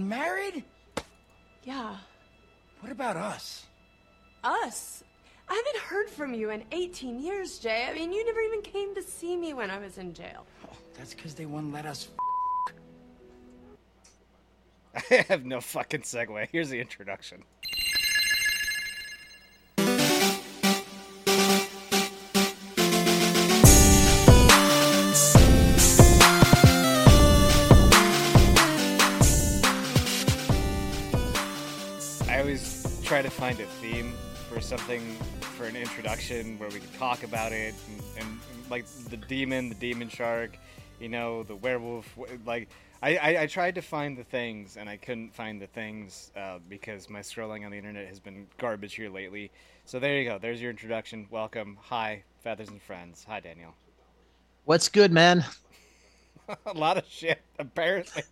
married? Yeah. What about us? Us? I haven't heard from you in 18 years, Jay. I mean, you never even came to see me when I was in jail. Oh, that's because they wouldn't let us. I have no fucking segue. Here's the introduction. Try to find a theme for something for an introduction where we can talk about it and, and like the demon, the demon shark, you know, the werewolf. Like I, I, I tried to find the things and I couldn't find the things uh, because my scrolling on the internet has been garbage here lately. So there you go. There's your introduction. Welcome. Hi, feathers and friends. Hi, Daniel. What's good, man? a lot of shit apparently.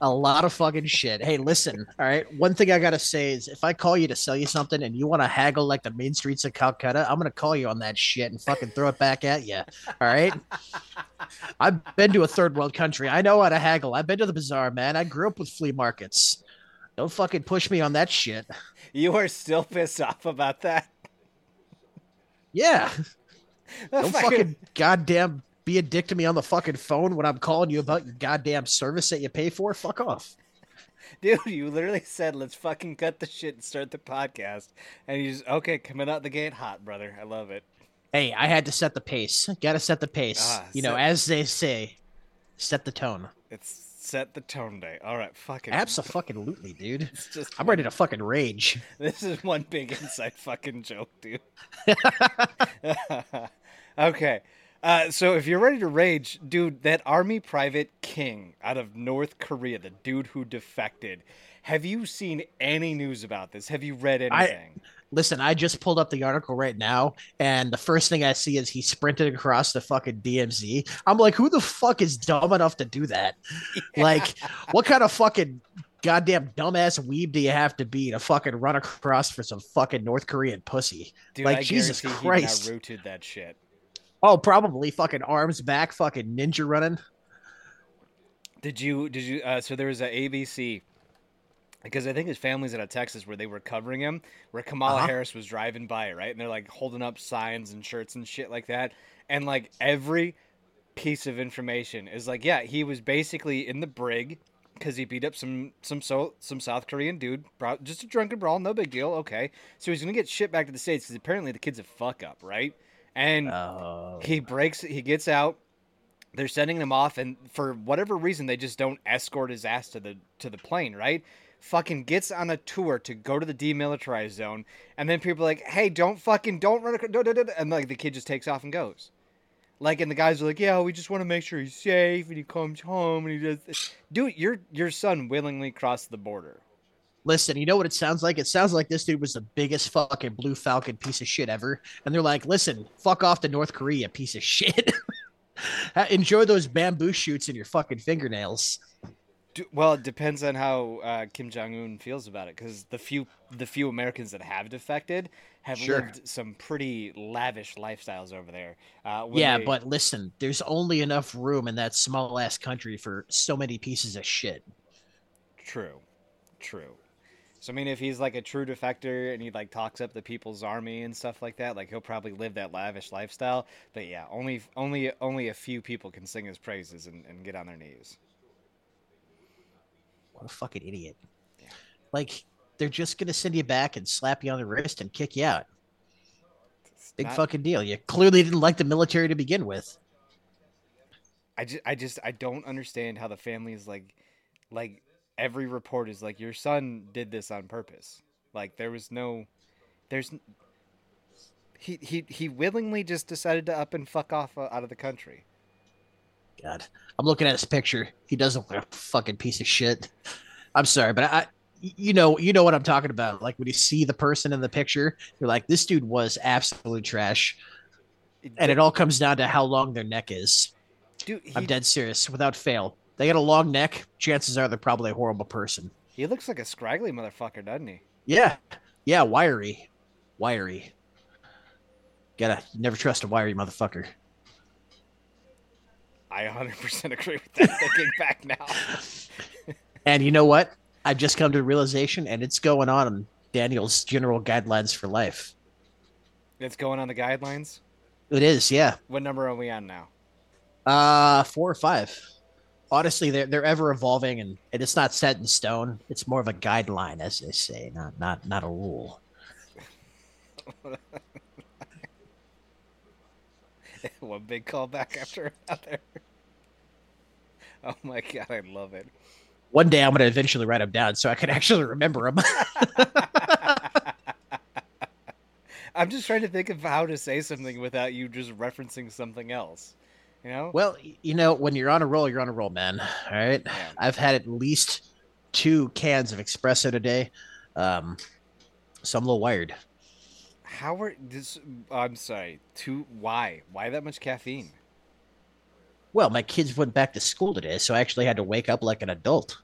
A lot of fucking shit. Hey, listen, all right. One thing I gotta say is, if I call you to sell you something and you want to haggle like the main streets of Calcutta, I'm gonna call you on that shit and fucking throw it back at you. All right. I've been to a third world country. I know how to haggle. I've been to the bazaar, man. I grew up with flea markets. Don't fucking push me on that shit. you are still pissed off about that. Yeah. Don't fucking goddamn be a dick to me on the fucking phone when I'm calling you about your goddamn service that you pay for. Fuck off. Dude, you literally said, let's fucking cut the shit and start the podcast. And you just, okay, coming out the gate hot, brother. I love it. Hey, I had to set the pace. Got to set the pace. Ah, you know, as they say, set the tone. It's set the tone day. All right, fucking. Absolutely, dude. It's just I'm ready to fucking rage. This is one big inside fucking joke, dude. okay. Uh, so if you're ready to rage, dude, that Army Private King out of North Korea, the dude who defected, have you seen any news about this? Have you read I- anything? Listen, I just pulled up the article right now, and the first thing I see is he sprinted across the fucking DMZ. I'm like, who the fuck is dumb enough to do that? Like, what kind of fucking goddamn dumbass weeb do you have to be to fucking run across for some fucking North Korean pussy? Dude, like, I Jesus Christ. He rooted that shit. Oh, probably fucking arms back, fucking ninja running. Did you? Did you? Uh, so there was a ABC because I think his family's out of Texas where they were covering him, where Kamala Uh-huh. Harris was driving by, right? And they're like holding up signs and shirts and shit like that, and like every piece of information is like, yeah, he was basically in the brig because he beat up some some so some South Korean dude, just a drunken brawl, no big deal, okay. So he's gonna get shit back to the states because apparently the kid's a fuck up, right? And Oh. he breaks, he gets out. They're sending him off, and for whatever reason, they just don't escort his ass to the to the plane, right? Fucking gets on a tour to go to the demilitarized zone, and then people are like, "Hey, don't fucking don't run," across, and like the kid just takes off and goes. Like, and the guys are like, "Yeah, we just want to make sure he's safe and he comes home and he does." This. Dude, your your son willingly crossed the border. Listen, you know what it sounds like? It sounds like this dude was the biggest fucking blue falcon piece of shit ever. And they're like, listen, fuck off to North Korea, piece of shit. Enjoy those bamboo shoots in your fucking fingernails. Well, it depends on how uh, Kim Jong Un feels about it, because the few the few Americans that have defected have Sure. lived some pretty lavish lifestyles over there. Uh, Yeah, they- but listen, there's only enough room in that small ass country for so many pieces of shit. true, true. So I mean, if he's like a true defector and he like talks up the People's Army and stuff like that, like he'll probably live that lavish lifestyle. But yeah, only only only a few people can sing his praises and, and get on their knees. What a fucking idiot. Like, they're just gonna send you back and slap you on the wrist and kick you out. It's Big not- fucking deal. You clearly didn't like the military to begin with. I just, I just, I don't understand how the family is like, like every report is like your son did this on purpose. Like there was no, there's, he he he willingly just decided to up and fuck off uh, out of the country. God, I'm looking at his picture. He doesn't look a fucking piece of shit. I'm sorry, but I, you know, you know what I'm talking about. Like when you see the person in the picture, you're like, this dude was absolute trash. And it all comes down to how long their neck is. dude, he, I'm dead serious, without fail. They got a long neck. Chances are they're probably a horrible person. he looks like a scraggly motherfucker, doesn't he? Yeah, yeah, wiry, wiry. Gotta never trust a wiry motherfucker. I 100% agree with that. Thinking back now, And you know what? I've just come to realization, and it's going on in Daniel's general guidelines for life. It's going on the guidelines. It is, yeah. What number are we on now? Uh, four or five. Honestly, they're they're ever evolving, and, and it's not set in stone. It's more of a guideline, as they say, not not not a rule. One big callback after another. Oh my god, I love it. One day, I'm going to eventually write them down so I can actually remember them. I'm just trying to think of how to say something without you just referencing something else. You know? well, you know, when you're on a roll, you're on a roll, man. All right. Yeah. I've had at least two cans of espresso today. Um, so I'm a little wired. How are this? I'm sorry. Two? Why? Why that much caffeine? Well, my kids went back to school today, so I actually had to wake up like an adult.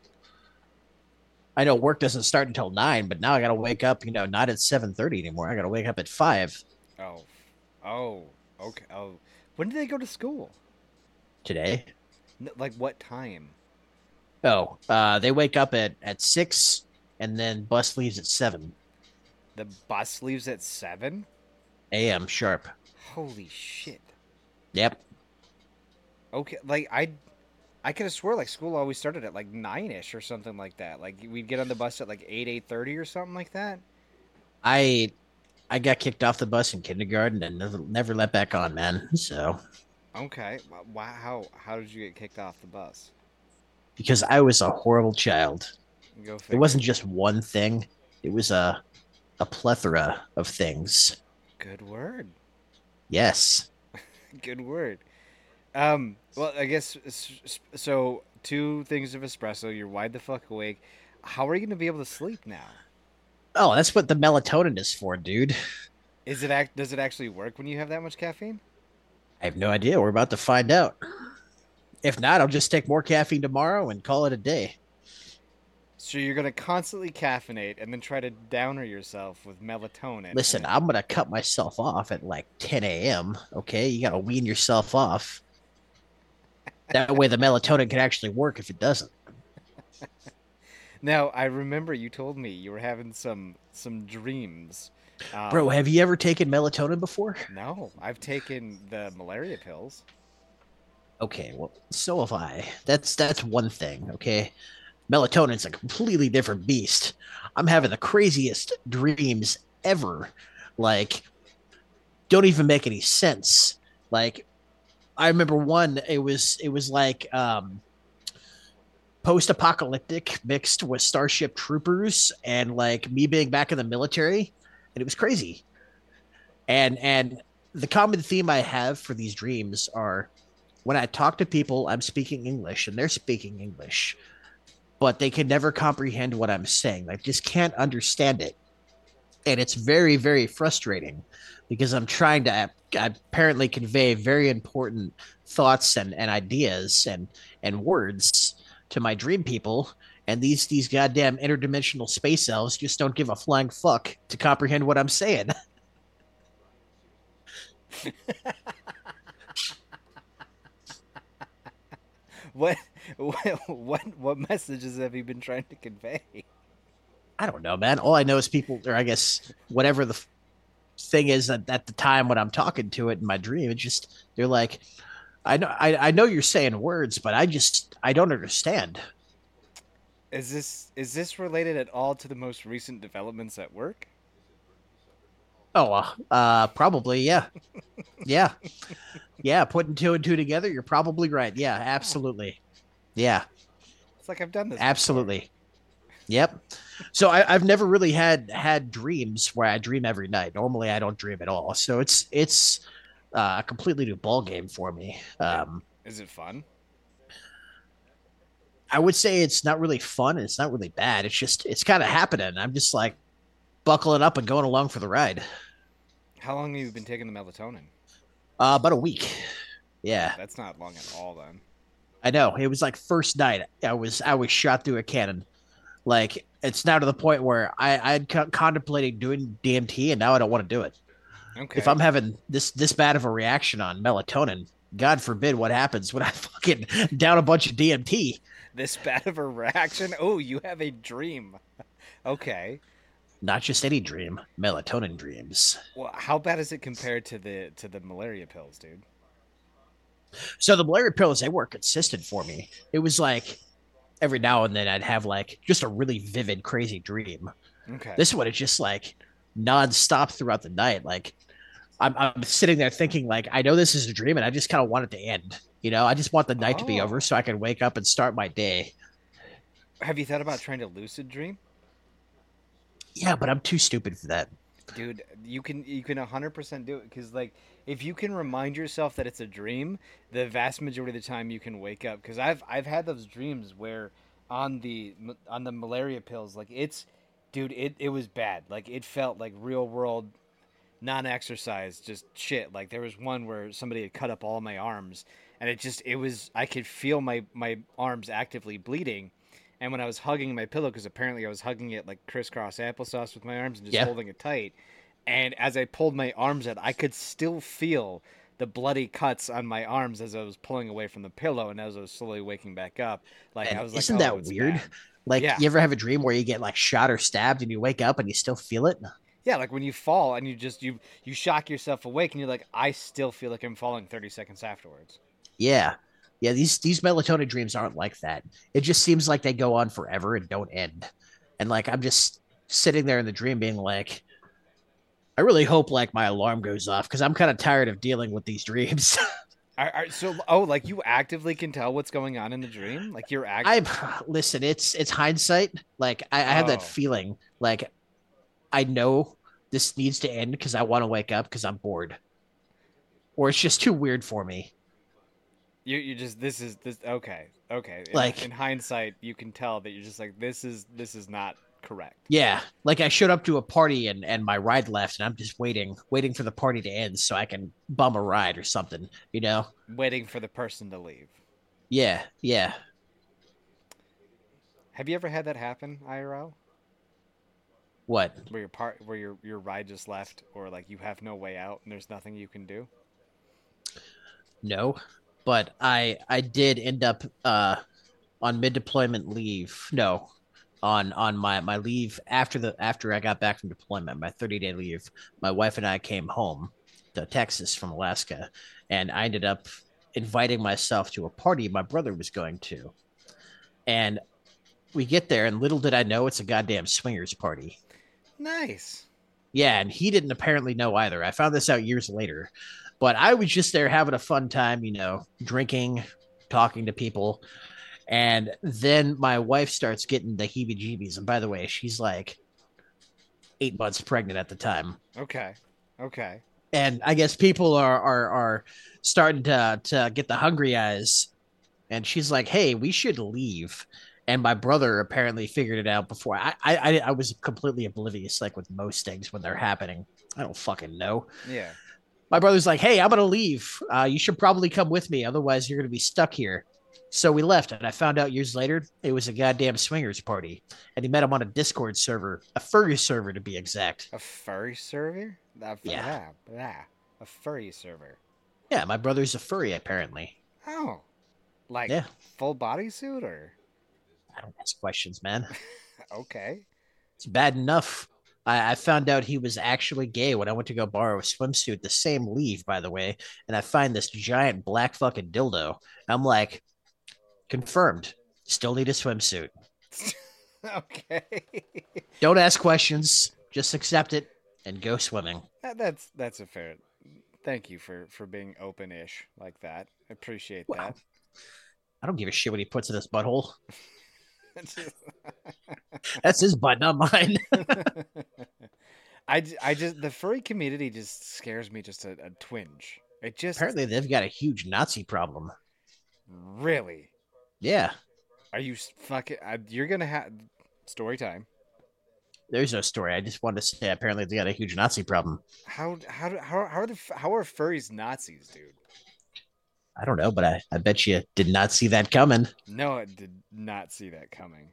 I know work doesn't start until nine, but now I got to wake up. You know, not at seven thirty anymore. I got to wake up at five Oh. Oh. Oh, okay. Oh. When do they go to school? Today. Like what time? Oh, uh, they wake up at at six, and then bus leaves at seven The bus leaves at seven. a.m. sharp. Holy shit. Yep. Okay. Like I. I could have swore like school always started at like nine ish or something like that. Like we'd get on the bus at like eight eight thirty or something like that. I I got kicked off the bus in kindergarten and never never let back on, man. So Okay. Wow. How how did you get kicked off the bus? because I was a horrible child. It wasn't just one thing. It was a a plethora of things. Good word. Yes. Good word. Um. Well, I guess so. Two things of espresso. You're wide the fuck awake. How are you gonna be able to sleep now? Oh, that's what the melatonin is for, dude. Is it act? Does it actually work when you have that much caffeine? I have no idea. We're about to find out. If not, I'll just take more caffeine tomorrow and call it a day. So you're gonna constantly caffeinate and then try to downer yourself with melatonin. Listen, I'm gonna cut myself off at like 10 a.m. Okay, you gotta wean yourself off. That way, the melatonin can actually work if it doesn't. Now I remember you told me you were having some some dreams. Um, Bro, have you ever taken melatonin before? No, I've taken the malaria pills. Okay, well, so have I. That's that's one thing. Okay, melatonin's a completely different beast. I'm having the craziest dreams ever. Like, don't even make any sense. Like, I remember one. It was it was like um, post-apocalyptic mixed with Starship Troopers and like me being back in the military, and it was crazy. And and the common theme I have for these dreams are when I talk to people, I'm speaking English and they're speaking English, but they can never comprehend what I'm saying. They just can't understand it. And it's very, very frustrating because I'm trying to ap- apparently convey very important thoughts and, and ideas and, and words to my dream people. And these, these goddamn interdimensional space elves just don't give a flying fuck to comprehend what I'm saying. What what what what messages have you been trying to convey? I don't know, man. All I know is people, or I guess whatever the f- thing is that at the time when I'm talking to it in my dream, it's just they're like, I know, I, I know you're saying words, but I just I don't understand. Is this is this related at all to the most recent developments at work? Oh, uh, uh probably, yeah, yeah, yeah. Putting two and two together, you're probably right. Yeah, absolutely, yeah, It's like I've done this. before. absolutely, yep. So I, I've never really had had dreams where I dream every night. Normally, I don't dream at all. So it's it's uh, a completely new ball game for me. Um, Is it fun? I would say it's not really fun and it's not really bad. It's just it's kind of happening. I'm just like buckling up and going along for the ride. How long have you been taking the melatonin? Uh, about a week. Yeah, That's not long at all then. I know. It was like first night. I was I was shot through a cannon. Like it's now to the point where I I'd co- contemplated doing DMT and now I don't want to do it. Okay. If I'm having this this bad of a reaction on melatonin, God forbid what happens when I fucking down a bunch of DMT. This bad of a reaction? Oh, you have a dream. okay. Not just any dream, melatonin dreams. Well, how bad is it compared to the to the malaria pills, dude? So the malaria pills, they were consistent for me. It was like every now and then I'd have like just a really vivid, crazy dream. Okay. This one is just like nonstop throughout the night. Like I'm, I'm sitting there thinking, like, I know this is a dream and I just kind of want it to end. You know, I just want the night to be Oh. over so I can wake up and start my day. have you thought about trying to lucid dream? Yeah, but I'm too stupid for that. dude you can you can 100% do it because like if you can remind yourself that it's a dream the vast majority of the time you can wake up because i've i've had those dreams where on the on the malaria pills like it's dude it, it was bad like it felt like real world non-exercise just shit like there was one where somebody had cut up all my arms and it just it was i could feel my my arms actively bleeding and when i was hugging my pillow because apparently i was hugging it like crisscross applesauce with my arms and just Yeah. holding it tight and as i pulled my arms out i could still feel the bloody cuts on my arms as i was pulling away from the pillow and as i was slowly waking back up like And i was like isn't "Oh, that weird? bad." Like, Yeah. you ever have a dream where you get like shot or stabbed and you wake up and you still feel it? Yeah, like when you fall and you just you you shock yourself awake and you're like, I still feel like I'm falling 30 seconds afterwards. Yeah. Yeah, these these melatonin dreams aren't like that. It just seems like they go on forever and don't end. And like I'm just sitting there in the dream being like I really hope like my alarm goes off because I'm kind of tired of dealing with these dreams. Are, are, so oh, like you actively can tell what's going on in the dream? Like you're act- I listen, it's it's hindsight. Like I, I have that Oh. feeling. Like I know this needs to end because I want to wake up because I'm bored. Or it's just too weird for me. You you just this is this okay okay in, Like- in hindsight you can tell that you're just like this is this is not correct. Yeah, like I showed up to a party and and my ride left, and I'm just waiting, waiting for the party to end so I can bum a ride or something. You know? Waiting for the person to leave. Yeah, yeah. Have you ever had that happen, IRL? What? Where your part where your your ride just left or like you have no way out and there's nothing you can do? No, but I I did end up uh on mid deployment leave. No, on on my my leave after the after I got back from deployment, my 30 day leave. My wife and I came home to Texas from Alaska, and I ended up inviting myself to a party my brother was going to, and we get there, and little did I know it's a goddamn swingers party. Nice. Yeah, and he didn't apparently know either. I found this out years later. But I was just there having a fun time, you know, drinking, talking to people. And then my wife starts getting the heebie jeebies. And by the way, she's like eight months pregnant at the time. Okay. Okay. And I guess people are are are starting to to get the hungry eyes. And she's like, Hey, we should leave. And my brother apparently figured it out before. I I I- I was completely oblivious, like with most things when they're happening. I don't fucking know Yeah. My brother's like, "Hey, I'm gonna leave. Uh, you should probably come with me, otherwise you're gonna be stuck here." So we left, and I found out years later it was a goddamn swingers party, and he met him on a Discord server, a furry server to be exact. A furry server? A, Yeah. blah, blah. A furry server. Yeah, my brother's a furry apparently. Oh. Like Yeah. full bodysuit or I don't ask questions, man. okay. It's bad enough. I, I found out he was actually gay when I went to go borrow a swimsuit, the same leave, by the way, and I find this giant black fucking dildo. I'm like, confirmed. Still need a swimsuit. okay. Don't ask questions. Just accept it and go swimming. That- that's that's a fair. Thank you for for being open-ish like that. I appreciate Well, I don't give a shit what he puts in his butthole. That. That's his butt, not mine. I, I just the furry community just scares me just a, a twinge. It just Apparently, they've got a huge Nazi problem. really. Yeah, Are you fucking? You're gonna have story time. there's no story. I just wanted to say, apparently, they got a huge Nazi problem. How how how how are the how are furries Nazis, dude? I don't know, but I, I bet you did not see that coming. No, I did not see that coming.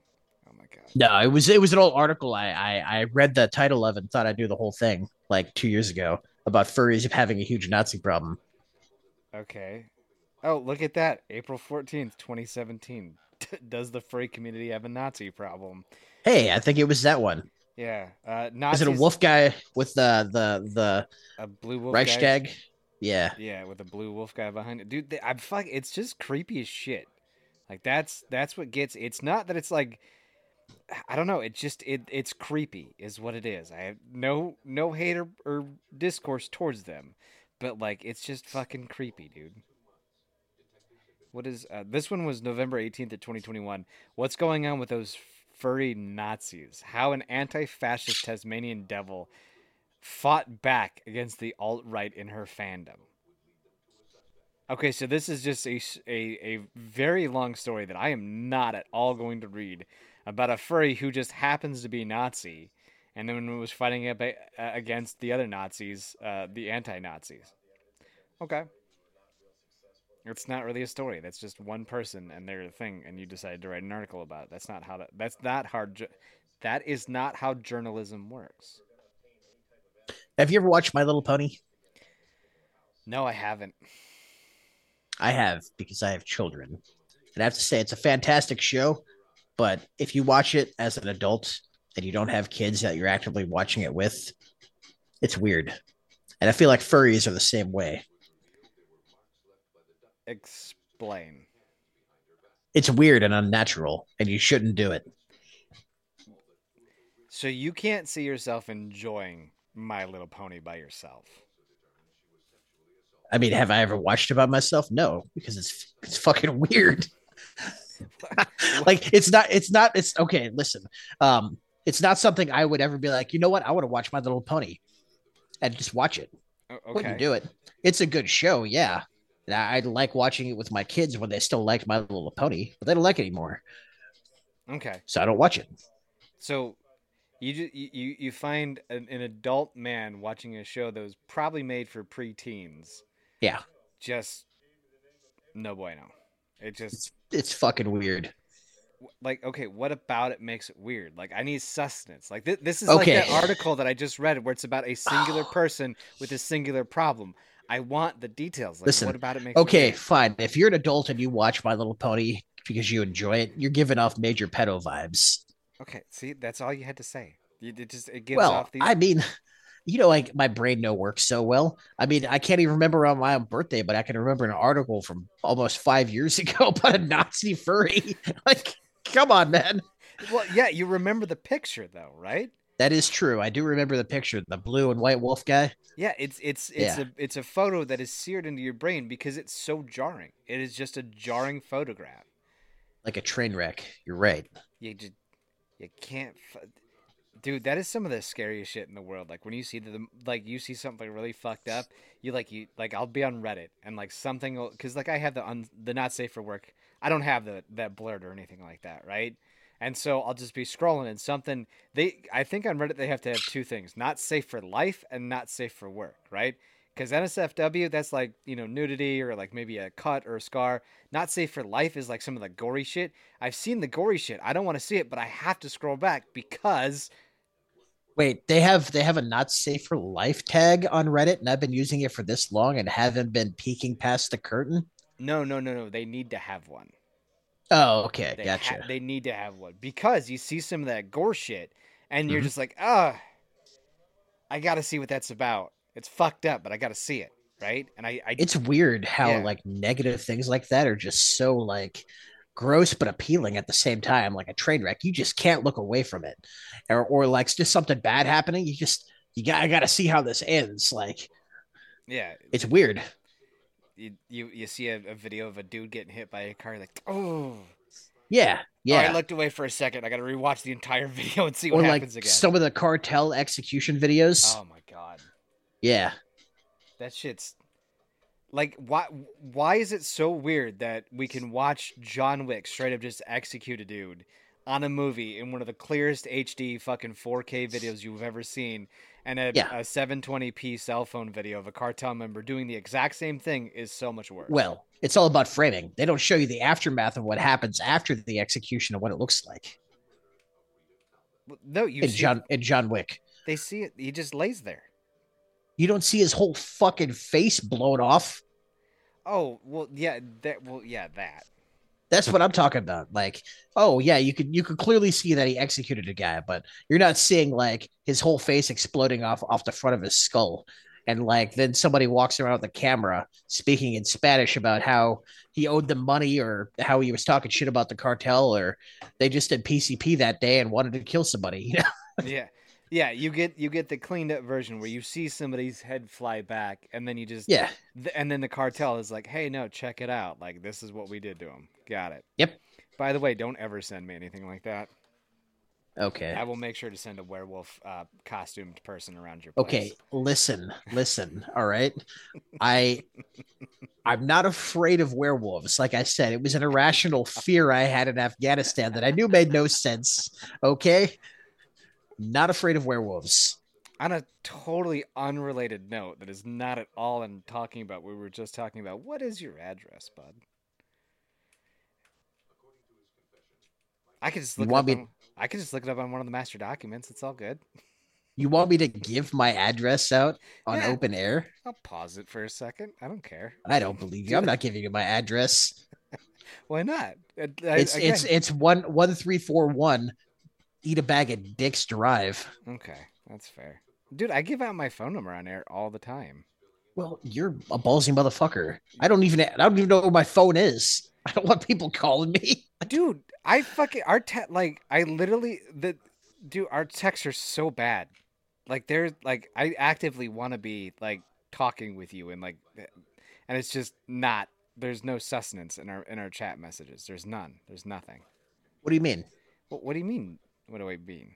Oh my god. No, it was it was an old article I, I I read the title of and thought I'd do the whole thing like two years ago about furries having a huge Nazi problem. Okay. Oh, look at that. April 14th, 2017. Does the furry community have a Nazi problem? Hey, I think it was that one. Yeah. Uh, Is it a wolf guy with the the the A blue wolf. guy? Yeah. Yeah, with a blue wolf guy behind it, dude. I'm fuck. It's just creepy as shit. Like that's that's what gets. It's not that it's like, I don't know. It just it it's creepy is what it is. I have no no hate or, or discourse towards them, but like it's just fucking creepy, dude. What is uh, this one was November 18th of 2021. What's going on with those furry Nazis? How an anti-fascist Tasmanian devil fought back against the alt right in her fandom. Okay, so this is just a a very long story that I am not at all going to read about a furry who just happens to be Nazi and then was fighting against the other Nazis, uh, the anti Nazis. Okay. It's not really a story. That's just one person and their thing, and you decided to write an article about it. That's not how that. That's not hard. That is not how journalism works. Have you ever watched My Little Pony? No, I haven't. I have because I have children. And I have to say it's a fantastic show, but if you watch it as an adult and you don't have kids that you're actively watching it with, it's weird. And I feel like furries are the same way. Explain. It's weird and unnatural, and you shouldn't do it. So you can't see yourself enjoying My Little Pony by yourself. I mean, have I ever watched it by myself? No, because it's it's fucking weird. like it's not it's not it's okay, listen. Um it's not something I would ever be like, you know what? I want to watch My Little Pony and just watch it. O- Wouldn't Okay. do it. It's a good show, yeah. And I, I like watching it with my kids when they still liked My Little Pony, but they don't like it anymore, Okay. so I don't watch it. So you ju- you you find an, an adult man watching a show that was probably made for preteens. Yeah, Just no bueno. It just it's it's fucking weird. like okay, what about it makes it weird? Like I need sustenance. Like th- this is like that article that I just read where it's about a singular person with a singular problem. I want the details. Like Listen, what about it makes it Okay, fine. If you're an adult and you watch My Little Pony because you enjoy it, you're giving off major pedo vibes. Okay, see, that's all you had to say. You, it just it gives well, off these. I mean, you know, like my brain no works so well. I mean, I can't even remember on my own birthday, but I can remember an article from almost five years ago about a Nazi furry. like, come on, man. Well, yeah, you remember the picture though, right? That is true. I do remember the picture, the blue and white wolf guy. Yeah, it's it's it's Yeah. a it's a photo that is seared into your brain because it's so jarring. It is just a jarring photograph. like a train wreck. You're right. You just you can't, f- dude. That is some of the scariest shit in the world. Like when you see the like you see something really fucked up, you like you like I'll be on Reddit and like something because like I have the un, the not safe for work. I don't have the that blurred or anything like that, right? And so I'll just be scrolling and something they I think on Reddit they have to have two things: not safe for life and not safe for work, right? Because NSFW, that's like you know nudity or like maybe a cut or a scar. Not safe for life is like some of the gory shit. I've seen the gory shit. I don't want to see it, but I have to scroll back because Wait, they have they have a not safe for life tag on Reddit, and I've been using it for this long and haven't been peeking past the curtain. no, no, no, no. They need to have one. Oh, okay, They gotcha. ha- they need to have one because you see some of that gore shit, and you're Mhm. just like, ah, I got to see what that's about. It's fucked up, but I got to see it, right? And I, I it's weird how Yeah. like negative things like that are just so like gross but appealing at the same time like a train wreck you just can't look away from it or, or like just something bad happening you just you got I got to see how this ends like yeah, it's weird you you, you see a, a video of a dude getting hit by a car, like, oh, yeah Oh, yeah I looked away for a second. I got to rewatch the entire video and see what or like happens again. some of the cartel execution videos oh. Yeah That shit's like why why is it so weird that we can watch John Wick straight up just execute a dude on a movie in one of the clearest HD fucking 4K videos you've ever seen and a, Yeah. a 720p cell phone video of a cartel member doing the exact same thing is so much worse. well it's all about framing they don't show you the aftermath of what happens after the execution of what it looks like no, you in see John in John Wick they see it he just lays there. You don't see his whole fucking face blown off Oh, well yeah, that well yeah, that. That's what I'm talking about. Like, oh yeah, you could you could clearly see that he executed a guy, but you're not seeing like his whole face exploding off off the front of his skull. And like then somebody walks around with a camera speaking in Spanish about how he owed them money or how he was talking shit about the cartel or they just did PCP that day and wanted to kill somebody. You know? yeah. Yeah, you get you get the cleaned up version where you see somebody's head fly back, and then you just Yeah. th- and then the cartel is like, "Hey, no, check it out! Like this is what we did to him." Got it. Yep. By the way, don't ever send me anything like that. Okay. I will make sure to send a werewolf uh, costumed person around your place. Okay, listen, listen. All right. I I'm not afraid of werewolves. Like I said, it was an irrational fear I had in Afghanistan that I knew made no sense. Okay? Not afraid of werewolves. On a totally unrelated note, that is not at all in talking about. what We were just talking about. What is your address, bud? I could just look. It want up me- on, I could just look it up on one of the master documents. It's all good. You want me to give my address out on Yeah. open air? I'll pause it for a second. I don't care. I don't believe you. I'm not giving you my address. Why not? I- I- It's again- it's it's one one three four one. Eat a bag of Dick's Drive. okay. That's fair, dude. I give out my phone number on air all the time. Well, you're a ballsy motherfucker. I don't even I don't even know where my phone is. I don't want people calling me. dude i fucking our te- like i literally the dude our texts are so bad like they're like i actively want to be like talking with you and like eh, and it's just not there's no sustenance in our in our chat messages there's none there's nothing What do you mean? what, what do you mean what do i mean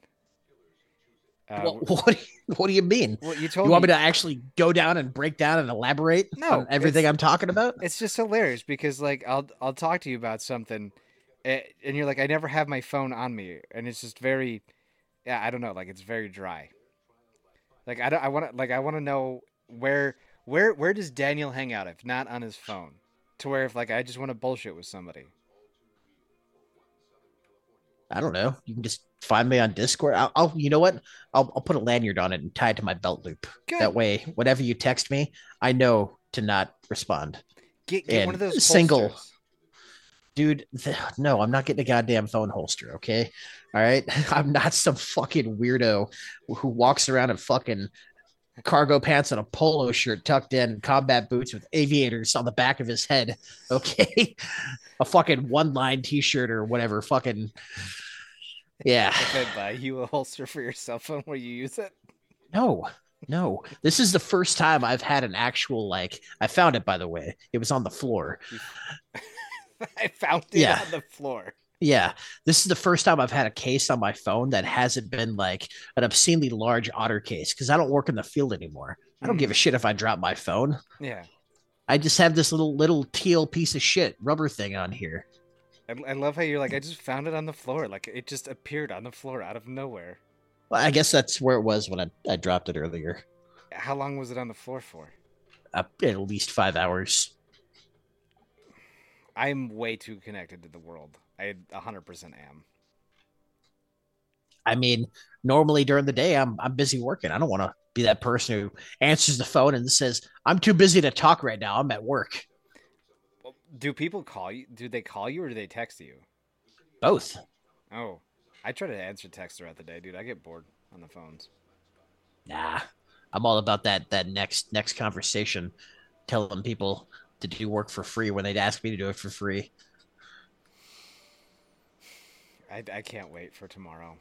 uh, Well, what, do you, what do you mean? well, you told You want me me to actually go down and break down and elaborate No, on everything I'm talking about? it's just hilarious because like I'll I'll talk to you about something, and you're like I never have my phone on me, and it's just very, yeah I don't know like it's very dry. Like I don't I want to like I want to know where where where does Daniel hang out if not on his phone, to where if like I just want to bullshit with somebody. I don't know. You can just find me on Discord. I'll, I'll you know what? I'll, I'll put a lanyard on it and tie it to my belt loop. Good. That way, whatever you text me, I know to not respond. Get get one of those single. holsters. Dude, th- no, I'm not getting a goddamn phone holster, okay? All right. I'm not some fucking weirdo who walks around in fucking cargo pants and a polo shirt tucked in, combat boots with aviators on the back of his head, okay? a fucking one line t shirt or whatever, fucking. Yeah. If I buy you a holster for your cell phone where you use it, No, no. This is the first time I've had an actual, like, I found it, by the way. It was on the floor. I found it Yeah. on the floor. Yeah, this is the first time I've had a case on my phone that hasn't been like an obscenely large otter case because I don't work in the field anymore. I don't give a hmm. shit if I drop my phone. Yeah. I just have this little little teal piece of shit rubber thing on here. I, I love how you're like, I just found it on the floor. Like it just appeared on the floor out of nowhere. Well, I guess that's where it was when I, I dropped it earlier. How long was it on the floor for? Uh, at least five hours. I'm way too connected to the world. I 100% am. I mean, normally during the day I'm I'm busy working. I don't want to be that person who answers the phone and says I'm too busy to talk right now. I'm at work. Do people call you? Do they call you or do they text you? Both. Oh, I try to answer text throughout the day, dude. I get bored on the phones. Nah, I'm all about that that next next conversation, telling people to do work for free when they'd ask me to do it for free. I, I can't wait for tomorrow.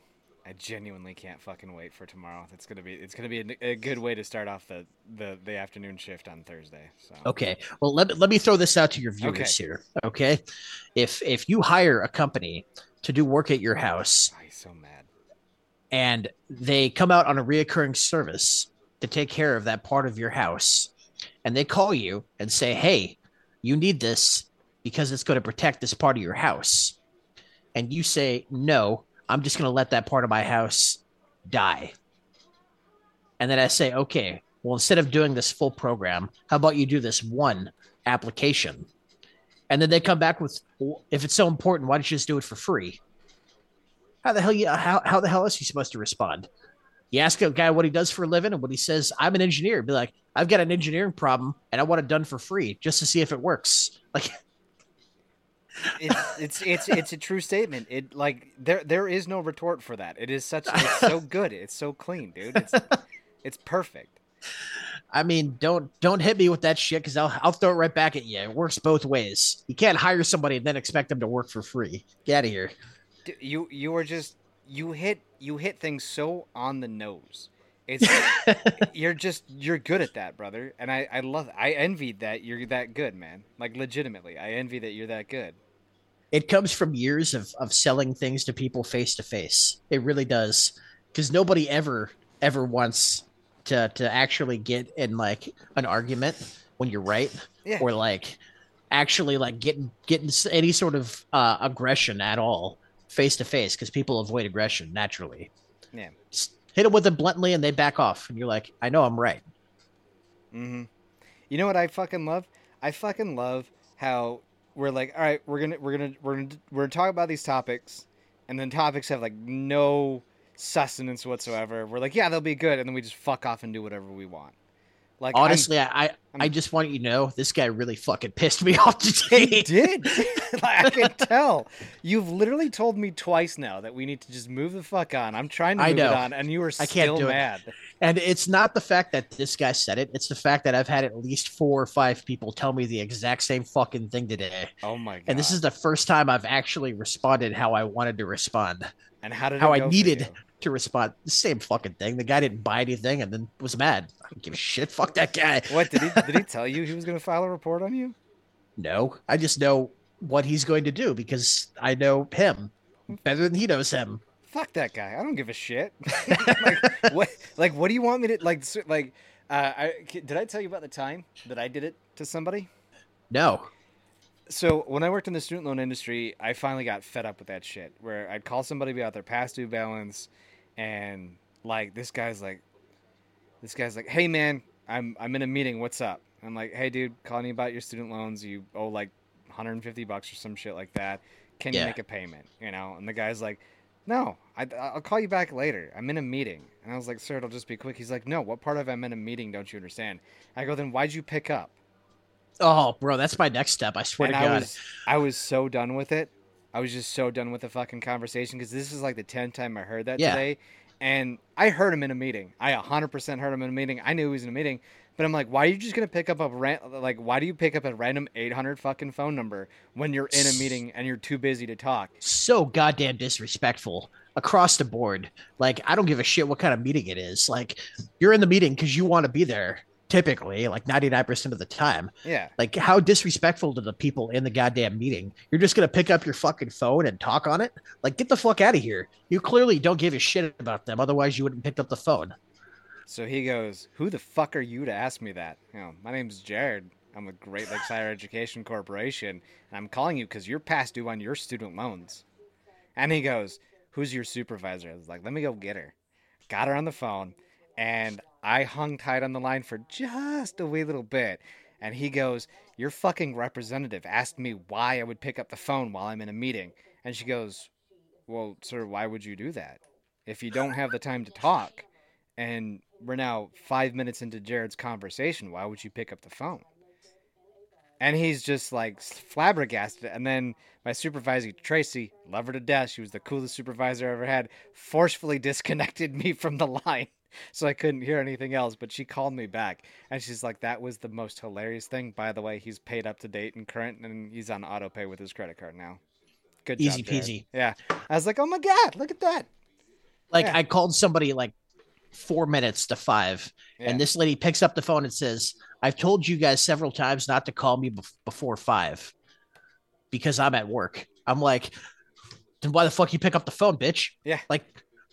I genuinely can't fucking wait for tomorrow. It's gonna be it's gonna be a, a good way to start off the, the the afternoon shift on Thursday. So Okay, well let me, let me throw this out to your viewers here. Okay, if if you hire a company to do work at your house he's so mad. and they come out on a reoccurring service to take care of that part of your house, and they call you and say, "Hey, you need this because it's going to protect this part of your house," and you say, "No, I'm just going to let that part of my house die," and then I say, "Okay, well, instead of doing this full program, how about you do this one application?" And then they come back with, "If it's so important, why don't you just do it for free?" How the hell you how how the hell is he supposed to respond? You ask a guy what he does for a living, and when he says, "I'm an engineer," be like, "I've got an engineering problem, and I want it done for free, just to see if it works." Like, it's, it's it's it's a true statement. It like there there is no retort for that. It is such it's so good. It's so clean, dude. It's it's perfect. I mean, don't don't hit me with that shit because I'll I'll throw it right back at you. It works both ways. You can't hire somebody and then expect them to work for free. Get out of here. You you are just you hit you hit things so on the nose. It's you're just you're good at that, brother. And I I love I envied that you're that good, man. Like legitimately, I envy that you're that good. It comes from years of of selling things to people face to face. It really does. Because nobody ever ever wants to to actually get in like an argument when you're right. Yeah. Or like actually like getting getting any sort of uh, aggression at all face to face because people avoid aggression naturally. Yeah. Hit them with it bluntly and they back off and you're like, I know I'm right. Mm-hmm. You know what I fucking love? I fucking love how we're like, all right, we're gonna we're gonna we're gonna we're gonna talk about these topics, and then topics have like no sustenance whatsoever. We're like, yeah, they'll be good, and then we just fuck off and do whatever we want. Like I'm- Honestly, I I, I I'm- just want you to know this guy really fucking pissed me off today. He did. like, I can tell. You've literally told me twice now that we need to just move the fuck on. I'm trying to I move it on, and you are I still can't do it. mad. And it's not the fact that this guy said it, it's the fact that I've had at least four or five people tell me the exact same fucking thing today. Oh my god! And this is the first time I've actually responded how I wanted to respond, and how did how it I needed? To respond. The same fucking thing. The guy didn't buy anything and then was mad. I don't give a shit. Fuck that guy. What did he did he tell you he was going to file a report on you? No, I just know what he's going to do because I know him better than he knows him. Fuck that guy. I don't give a shit. like what? Like what do you want me to like? Like, uh, I did I tell you about the time that I did it to somebody? No. So when I worked in the student loan industry, I finally got fed up with that shit. Where I'd call somebody about their past due balance, and like this guy's like, this guy's like, "Hey man, I'm I'm in a meeting. What's up?" I'm like, "Hey dude, calling you about your student loans. You owe like 150 bucks or some shit like that. Can you make a payment?" You know, and the guy's like, "No, I, I'll call you back later. I'm in a meeting." And I was like, "Sir, it'll just be quick." He's like, "No, what part of I'm in a meeting don't you understand?" I go, "Then why'd you pick up?" Oh, bro, that's my next step. I swear and to I God. was I was so done with it. I was just so done with the fucking conversation because this is like the tenth time I heard that Yeah. today, and I heard him in a meeting. I hundred percent heard him in a meeting. I knew he was in a meeting, but I'm like, why are you just gonna pick up a ran- like? Why do you pick up a random eight hundred fucking phone number when you're in a meeting and you're too busy to talk? so goddamn disrespectful across the board. Like, I don't give a shit what kind of meeting it is. Like, you're in the meeting because you want to be there, typically, like 99% of the time. Yeah, Like, how disrespectful to the people in the goddamn meeting. You're just going to pick up your fucking phone and talk on it? Like, get the fuck out of here. You clearly don't give a shit about them. Otherwise, you wouldn't pick up the phone. So he goes, "Who the fuck are you to ask me that?" You know, my name's Jared. I'm with Great Lakes Higher Education Corporation, and I'm calling you because you're past due on your student loans. And he goes, "Who's your supervisor?" I was like, "Let me go get her." Got her on the phone, and I hung tight on the line for just a wee little bit. And he goes, "Your fucking representative asked me why I would pick up the phone while I'm in a meeting." And she goes, "Well, sir, why would you do that? If you don't have the time to talk, and we're now five minutes into Jared's conversation, why would you pick up the phone?" And he's just like flabbergasted. And then my supervisor, Tracy, love her to death. She was the coolest supervisor I ever had, forcefully disconnected me from the line. So I couldn't hear anything else, but she called me back and she's like, That was the most hilarious thing. By the way, he's paid up to date and current and he's on auto pay with his credit card now. Good Easy job. Jared." peasy. Yeah. I was like, Oh my God, look at that. Like, Yeah. I called somebody like four minutes to five, Yeah. and this lady picks up the phone and says, I've told you guys several times not to call me bef- before five because I'm at work. I'm like, then why the fuck you pick up the phone, bitch? Yeah. Like,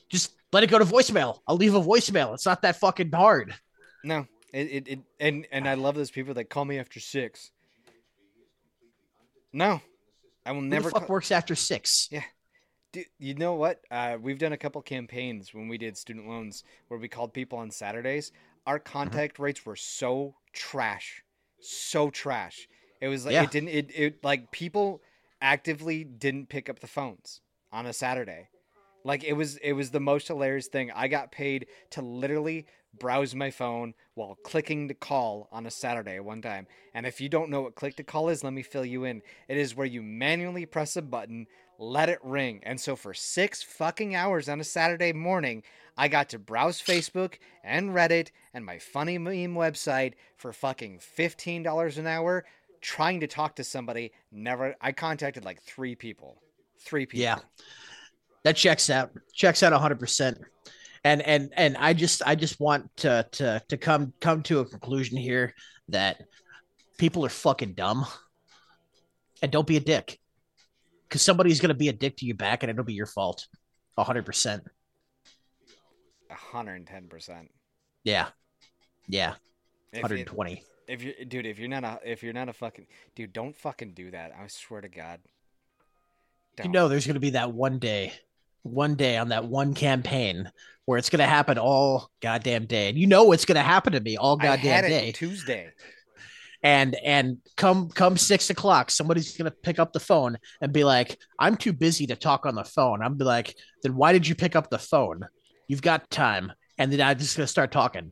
just let it go to voicemail. I'll leave a voicemail. It's not that fucking hard. No, it, it, it and and I love those people that call me after six. No, I will Who never. the fuck call- works after six? Yeah, Dude, you know what? Uh, we've done a couple campaigns when we did student loans where we called people on Saturdays. Our Mm-hmm. contact rates were so trash, so trash. It was like Yeah. it didn't. It, it like people actively didn't pick up the phones on a Saturday. Like it was it was the most hilarious thing. I got paid to literally browse my phone while clicking to call on a Saturday one time. And if you don't know what click to call is, let me fill you in. It is where you manually press a button, let it ring. And so for 6 fucking hours on a Saturday morning, I got to browse Facebook and Reddit and my funny meme website for fucking $15 an hour trying to talk to somebody. Never I contacted like 3 people. 3 people. Yeah. That checks out. Checks out 100%. And and and I just I just want to to to come come to a conclusion here that people are fucking dumb. And don't be a dick. Cuz somebody's going to be a dick to you back and it'll be your fault. 100%. 110%. Yeah. Yeah. If you- 120. If you dude, if you're not a if you're not a fucking dude, don't fucking do that. I swear to God. You Don't. know there's going to be that one day, one day on that one campaign where it's going to happen all goddamn day. And you know it's going to happen to me all goddamn day. Tuesday. and and come come six o'clock somebody's gonna pick up the phone and be like i'm too busy to talk on the phone i'm be like then why did you pick up the phone you've got time and then i'm just gonna start talking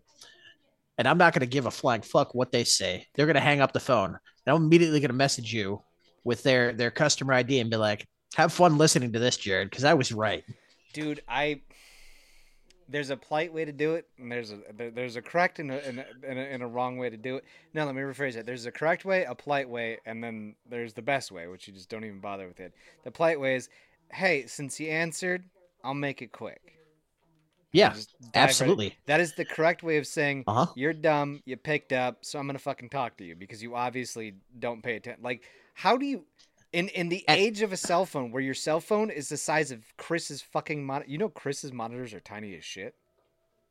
and i'm not gonna give a flying fuck what they say they're gonna hang up the phone and i'm immediately gonna message you with their their customer id and be like have fun listening to this jared because i was right Dude, I there's a polite way to do it, and there's a there- there's a correct and a, and a, and a, and a wrong way to do it. No, let me rephrase it. There's a correct way, a polite way, and then there's the best way, which you just don't even bother with it. The polite way is, hey, since you answered, I'll make it quick. yeah dive right absolutely That is the correct way of saying uh-huh you're dumb, you picked up, so I'm gonna fucking talk to you because you obviously don't pay attention. Like, how do you, in in the And- age of a cell phone, where your cell phone is the size of Chris's fucking monitor, you know Chris's monitors are tiny as shit.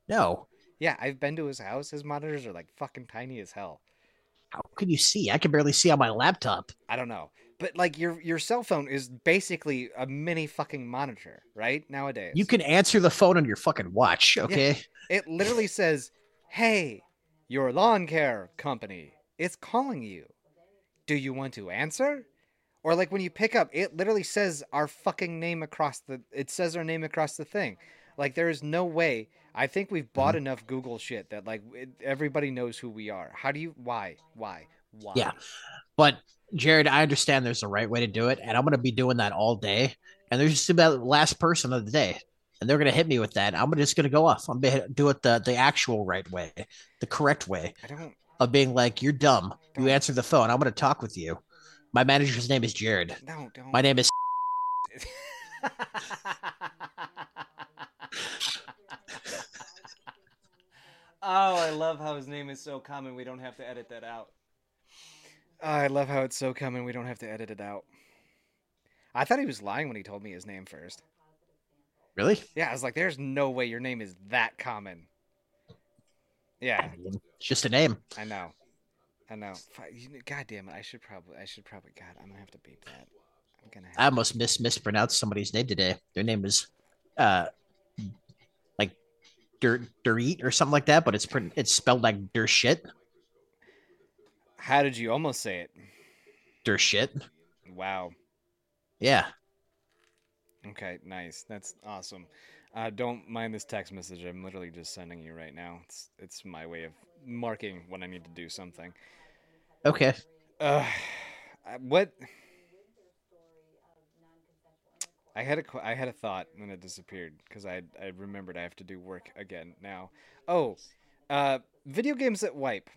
no Yeah, I've been to his house. His monitors are like fucking tiny as hell. how can you see i can barely see on my laptop I don't know, but like your your cell phone is basically a mini fucking monitor, right? Nowadays, you can answer the phone on your fucking watch okay It literally says, "Hey, your lawn care company, is calling you. Do you want to answer?" Or like when you pick up, it literally says our fucking name across the. It says our name across the thing. Like there is no way. I think we've bought mm-hmm. enough Google shit that like it, everybody knows who we are. How do you? Why? Why? Why? Yeah. But Jared, I understand there's a right way to do it, and I'm gonna be doing that all day. And there's just about the last person of the day, and they're gonna hit me with that. I'm just gonna go off. I'm gonna do it the the actual right way, the correct way I don't. of being like, "You're dumb. You Don't. answer the phone. I'm gonna talk with you." My manager's name is Jared. No, don't. My name is. oh, I love how his name is so common. We don't have to edit that out. I love how it's so common. We don't have to edit it out. I thought he was lying when he told me his name first. Really? Yeah, I was like, "There's no way your name is that common." Yeah, it's just a name. I know. I know. Fi- God damn it! I should probably. I should probably. God, I'm gonna have to beat that. I'm gonna. Have I almost mis mispronounced somebody's name today. Their name is, uh, like, dirt Dirt or something like that, but it's pretty, it's spelled like dirt shit. How did you almost say it? Dirt shit. Wow. Yeah. Okay, nice. That's awesome. Uh, don't mind this text message. I'm literally just sending you right now. It's it's my way of marking when I need to do something. Okay. Uh, what? I had a I had a thought and it disappeared because I I remembered I have to do work again now. Oh, uh, video games that wipe.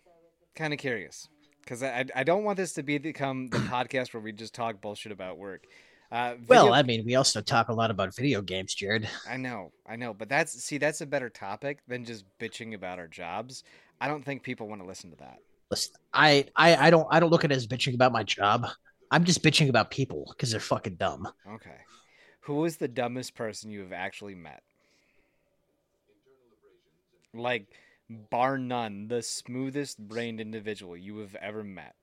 Kind of curious because I I- I don't want this to be become the podcast where we just talk bullshit about work. Uh, Well, I mean, we also talk a lot about video games, Jared. I know, I know, but that's see, that's a better topic than just bitching about our jobs. I don't think people want to listen to that. Listen, I, I, I don't, I don't look at it as bitching about my job. I'm just bitching about people because they're fucking dumb. Okay, who is the dumbest person you have actually met? Like, bar none, the smoothest brained individual you have ever met.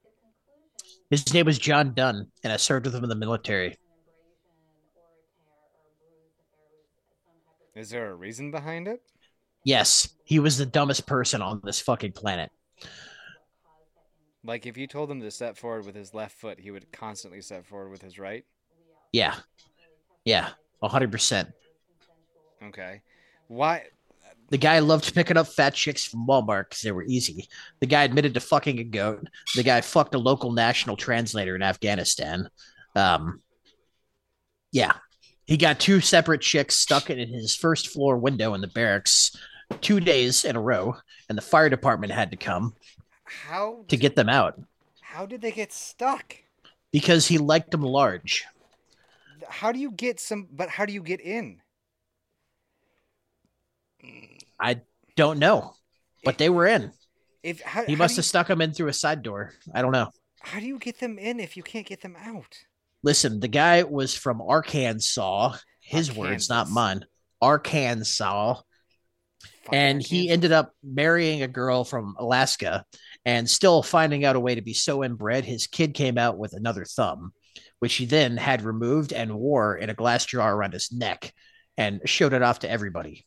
His name was John Dunn, and I served with him in the military. Is there a reason behind it? Yes, he was the dumbest person on this fucking planet. Like, if you told him to step forward with his left foot, he would constantly step forward with his right. Yeah, yeah, hundred percent. Okay. Why? The guy loved picking up fat chicks from Walmart because they were easy. The guy admitted to fucking a goat. The guy fucked a local national translator in Afghanistan. Um, yeah, he got two separate chicks stuck in his first floor window in the barracks two days in a row, and the fire department had to come How to get them out how did they get stuck? because he liked them large. How do you get some? But how do you get in? I don't know, but they were in. If how, He how must have stuck them in through a side door. I don't know. How do you get them in if you can't get them out? Listen, the guy was from Arkansas. His words, not mine. Arkansas. And he ended up marrying a girl from Alaska and still finding out a way to be so inbred. His kid came out with another thumb, which he then had removed and wore in a glass jar around his neck and showed it off to everybody.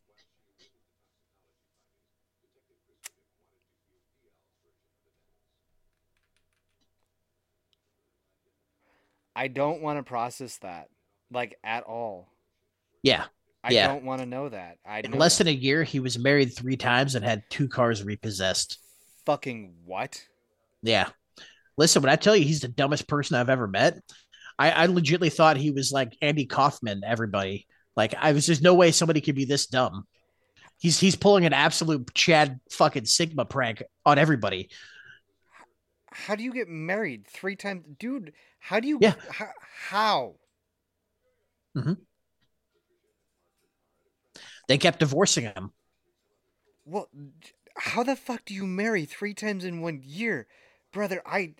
I don't want to process that, like at all. Yeah. I Yeah. don't want to know that. I In less that. than a year, he was married three times and had two cars repossessed. fucking what? Yeah. Listen, when I tell you he's the dumbest person I've ever met, I, I legitimately thought he was like Andy Kaufman, everybody. Like I was there's no way somebody could be this dumb. He's he's pulling an absolute Chad fucking Sigma prank on everybody. How do you get married three times, dude? How do you? Yeah. How? how? They kept divorcing him. Well, how the fuck do you marry three times in one year, brother? I,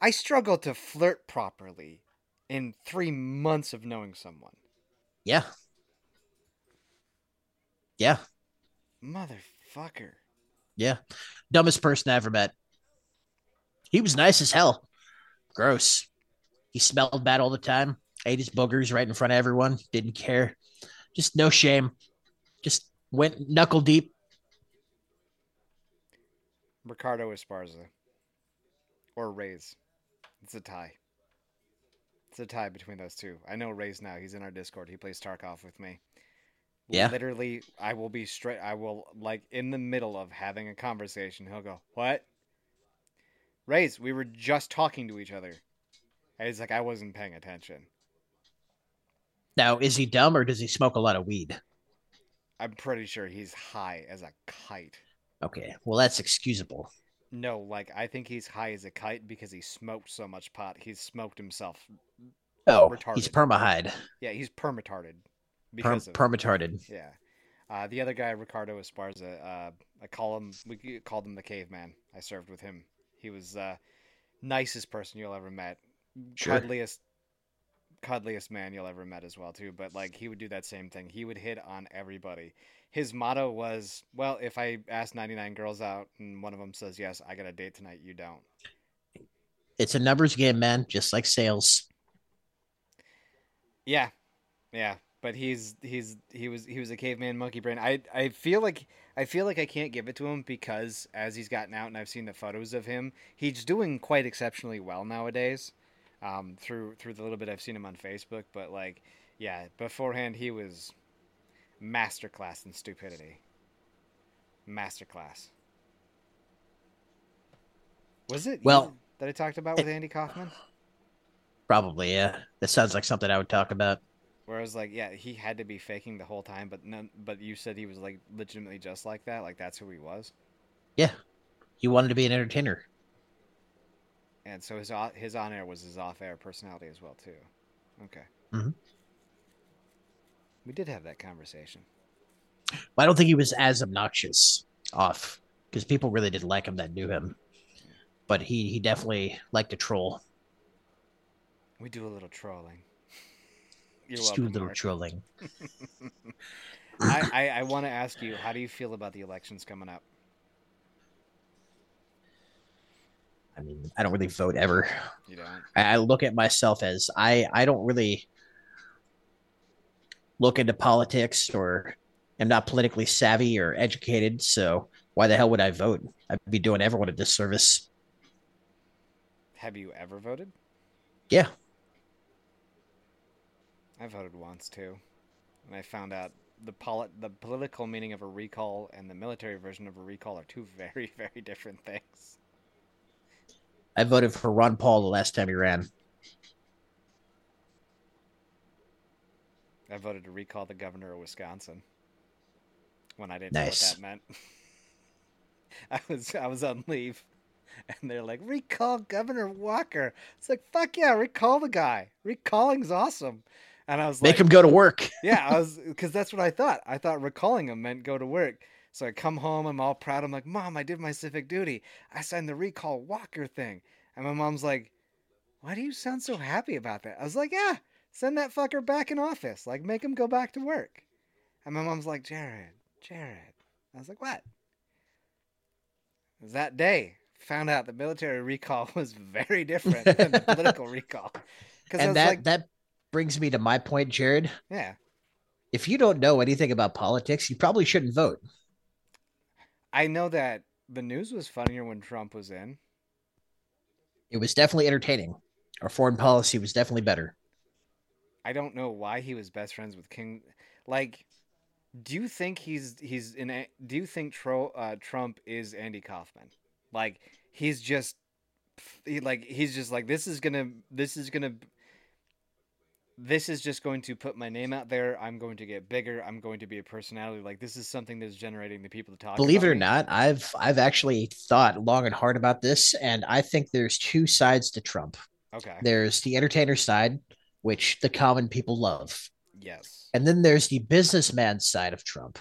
I struggle to flirt properly in three months of knowing someone. Yeah. Yeah. Motherfucker. Yeah. Dumbest person I ever met. He was nice as hell. Gross. He smelled bad all the time. Ate his boogers right in front of everyone. Didn't care. Just no shame. Just went knuckle deep. Ricardo Esparza. Or Ray's. It's a tie. It's a tie between those two. I know Ray's now. He's in our Discord. He plays Tarkov with me. Yeah. Literally, I will be straight. I will, like, in the middle of having a conversation, he'll go, What? Ray's, we were just talking to each other. And he's like, I wasn't paying attention. Now, is he dumb or does he smoke a lot of weed? I'm pretty sure he's high as a kite. Okay. Well, that's excusable. No, like, I think he's high as a kite because he smoked so much pot. He's smoked himself. Oh, Retarded. he's permahide. Yeah, he's permatarded. Per- Because of permatarded. Yeah. Uh, the other guy, Ricardo Esparza, uh, I call him, we called him the caveman. I served with him. He was uh, nicest person you'll ever met. Sure. Cuddliest, cuddliest man you'll ever met as well, too. But, like, he would do that same thing. He would hit on everybody. His motto was, well, if I ask 99 girls out and one of them says yes, I got a date tonight, you don't. It's a numbers game, man, just like sales. Yeah, yeah, but he's he's he was he was a caveman monkey brain. I I feel like I feel like I can't give it to him because as he's gotten out and I've seen the photos of him, he's doing quite exceptionally well nowadays. Um, through through the little bit I've seen him on Facebook, but like, yeah, beforehand he was masterclass in stupidity. Masterclass. Was it Well- that I talked about with Andy Kaufman? Probably, yeah. That sounds like something I would talk about. Where I was like, yeah, he had to be faking the whole time, but none. But you said he was like legitimately just like that, like that's who he was. Yeah. He wanted to be an entertainer. And so his his on air was his off air personality as well too. Okay. Mhm. We did have that conversation. But I don't think he was as obnoxious off because people really didn't like him that knew him. But he he definitely liked to troll. We do a little trolling. You're Just do a little Mark. trolling. I, I, I want to ask you, how do you feel about the elections coming up? I mean, I don't really vote ever. You don't. I, I look at myself as I I don't really look into politics or am not politically savvy or educated. So why the hell would I vote? I'd be doing everyone a disservice. Have you ever voted? Yeah. I voted once too, and I found out the polit- the political meaning of a recall and the military version of a recall are two very very different things. I voted for Ron Paul the last time he ran. I voted to recall the governor of Wisconsin when I didn't Nice. know what that meant. I was I was on leave, and they're like, "Recall Governor Walker." It's like, "Fuck yeah, recall the guy. Recalling's awesome." And I was like, Make like, him go to work. yeah, I was because that's what I thought. I thought recalling him meant go to work. So I come home, I'm all proud. I'm like, Mom, I did my civic duty. I signed the recall Walker thing. And my mom's like, Why do you sound so happy about that? I was like, Yeah, send that fucker back in office. Like, make him go back to work. And my mom's like, Jared, Jared. I was like, What? Was that day found out the military recall was very different than the political recall. Because I And was that like, that brings me to my point, Jared. yeah. If you don't know anything about politics, you probably shouldn't vote. I know that the news was funnier when Trump was in. It was definitely entertaining. Our foreign policy was definitely better. I don't know why he was best friends with King. Like, do you think he's he's in? a- Do you think Tro, uh, Trump is Andy Kaufman? Like, he's just he, like he's just like this is gonna this is gonna this is just going to put my name out there. I'm going to get bigger. I'm going to be a personality. Like this is something that's generating the people to talk. Believe it or me. not, I've I've actually thought long and hard about this, and I think there's two sides to Trump. Okay. There's the entertainer side, which the common people love, Yes. and then there's the businessman side of Trump,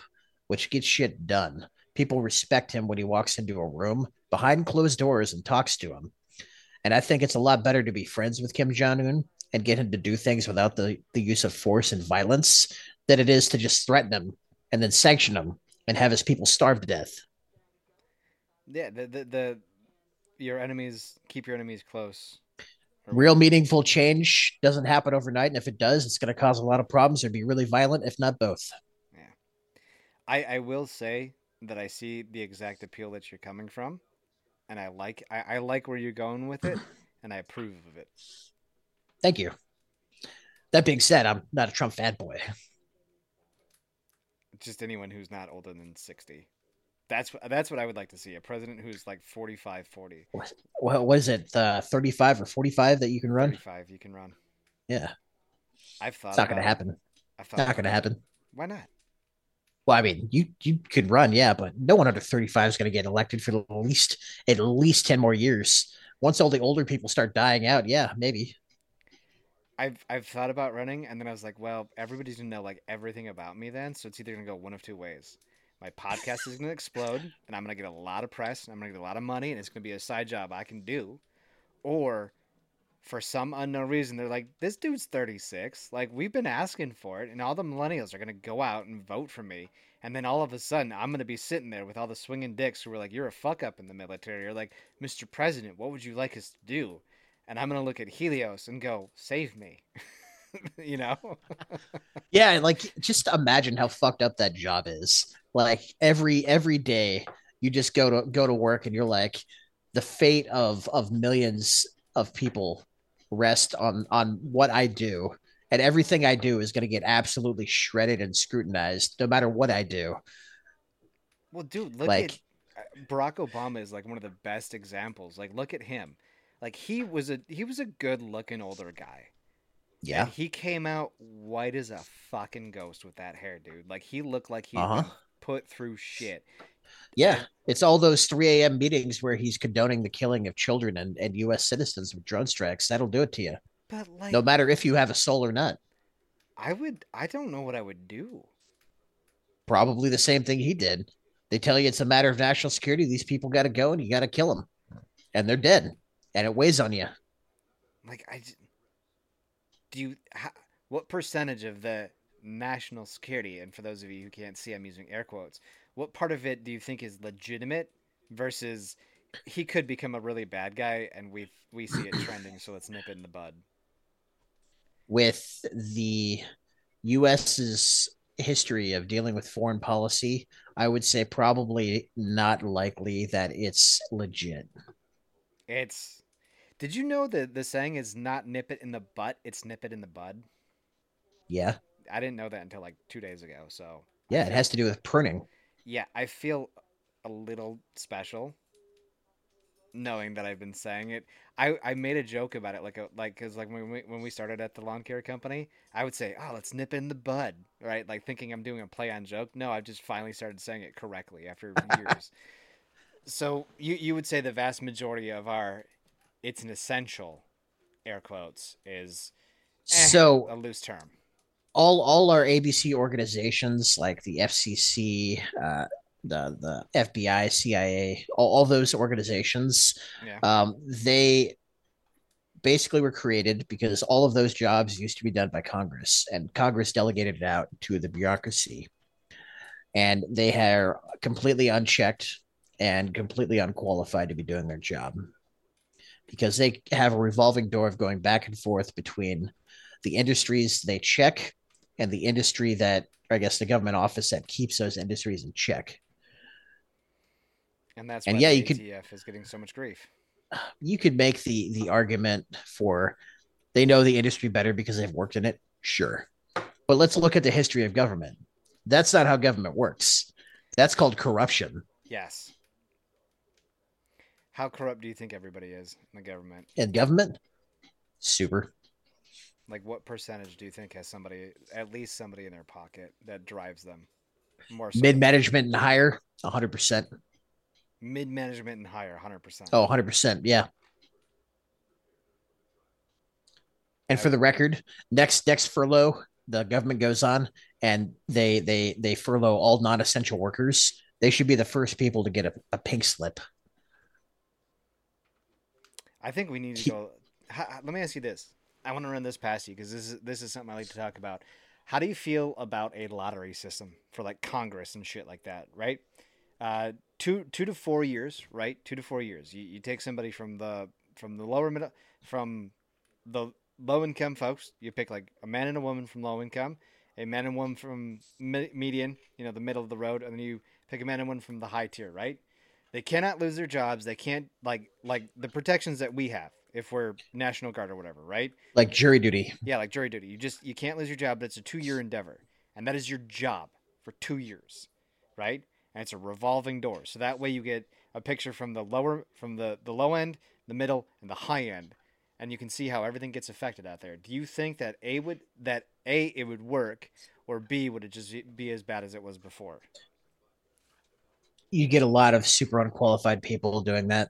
which gets shit done. People respect him when he walks into a room behind closed doors and talks to him. And I think it's a lot better to be friends with Kim Jong Un and get him to do things without the, the use of force and violence than it is to just threaten him and then sanction him and have his people starve to death. Yeah. The the, the your enemies keep your enemies close. Real meaningful change doesn't happen overnight. And if it does, it's going to cause a lot of problems or be really violent, if not both. Yeah, I, I will say that I see the exact appeal that you're coming from, and I like I, I like where you're going with it, and I approve of it. Thank you. That being said, I'm not a Trump fanboy. Just anyone who's not older than sixty. That's what that's what I would like to see. A president who's like 45, 40, What, what is it, uh, 35 or 45 that you can run? 35 you can run. Yeah, I've thought it's not going to happen. I've thought Not going to happen. Why not? Well, I mean, you you could run, yeah, but no one under 35 is going to get elected for at least at least 10 more years. Once all the older people start dying out, yeah, maybe. I've I've thought about running, and then I was like, well, everybody's gonna know like everything about me then, so it's either gonna go one of two ways. My podcast is gonna explode, and I'm gonna get a lot of press, and I'm gonna get a lot of money, and it's gonna be a side job I can do, or for some unknown reason, they're like, this dude's 36, like we've been asking for it, and all the millennials are gonna go out and vote for me, and then all of a sudden, I'm gonna be sitting there with all the swinging dicks who were like, you're a fuck up in the military, or like, Mr. President, what would you like us to do? And I'm gonna look at Helios and go, "Save me," you know. Yeah, like just imagine how fucked up that job is. Like every every day you just go to go to work and you're like the fate of of millions of people rest on on what I do and everything I do is going to get absolutely shredded and scrutinized no matter what I do. well, dude, look Like- at uh, Barack Obama is like one of the best examples. Like, look at him. Like he was a he was a good looking older guy. Yeah. And he came out white as a fucking ghost with that hair, dude. Like he looked like he Uh-huh. put through shit. Yeah. It's all those 3 a.m. meetings where he's condoning the killing of children and, and US citizens with drone strikes. That'll do it to you. But like, No matter if you have a soul or not. I would. I don't know what I would do. probably the same thing he did. They tell you it's a matter of national security. These people got to go and you got to kill them. And they're dead. And it weighs on you. Like I do you? How, what percentage of the national security? And for those of you who can't see, I'm using air quotes. What part of it do you think is legitimate versus he could become a really bad guy, and we we see it trending, so let's nip it in the bud. With the US's history of dealing with foreign policy, I would say probably not likely that it's legit. It's. Did you know that the saying is not nip it in the butt? It's nip it in the bud. Yeah. I didn't know that until like two days ago. So Yeah, it has to do with pruning. yeah, I feel a little special knowing that I've been saying it. I, I made a joke about it, like a, like because like when we when we started at the lawn care company, I would say, "Oh, let's nip in the bud," right? Like thinking I'm doing a play on joke. No, I've just finally started saying it correctly after years. So you you would say the vast majority of our, it's an essential, air quotes is eh, So a loose term. all all our ABC organizations like the FCC, uh, the the FBI, CIA, all, all those organizations, Yeah. um, they basically were created because all of those jobs used to be done by Congress, and Congress delegated it out to the bureaucracy, and they are completely unchecked and completely unqualified to be doing their job because they have a revolving door of going back and forth between the industries they check and the industry that I guess the government office that keeps those industries in check. And that's and why yeah, the you could- is getting so much grief. You could make the the argument for they know the industry better because they've worked in it. Sure. But let's look at the history of government. That's not how government works. That's called corruption. Yes. How corrupt do you think everybody is in the government? In government, super. Like, what percentage do you think has somebody, at least somebody in their pocket, that drives them? More so. Mid management and higher, 100%. Mid management and higher, 100%. Oh, 100%. Yeah. And for the record, next next furlough, the government goes on and they they they furlough all non-essential workers. They should be the first people to get a, a pink slip. I think we need to go. Let me ask you this. I want to run this past you because this is this is something I like to talk about. How do you feel about a lottery system for like Congress and shit like that? Right, uh, two two to four years. Right, two to four years. You, you take somebody from the from the lower middle from the low income folks. You pick like a man and a woman from low income, a man and woman from me- median, you know, the middle of the road, and then you pick a man and woman from the high tier. Right. They cannot lose their jobs. They can't like like the protections that we have if we're National Guard or whatever, right? Like jury duty. Yeah, like jury duty. You just you can't lose your job, but it's a two year endeavor, and that is your job for two years, right? And it's a revolving door, so that way you get a picture from the lower from the the low end, the middle, and the high end, and you can see how everything gets affected out there. Do you think that a would that a it would work, or b would it just be as bad as it was before? You get a lot of super unqualified people doing that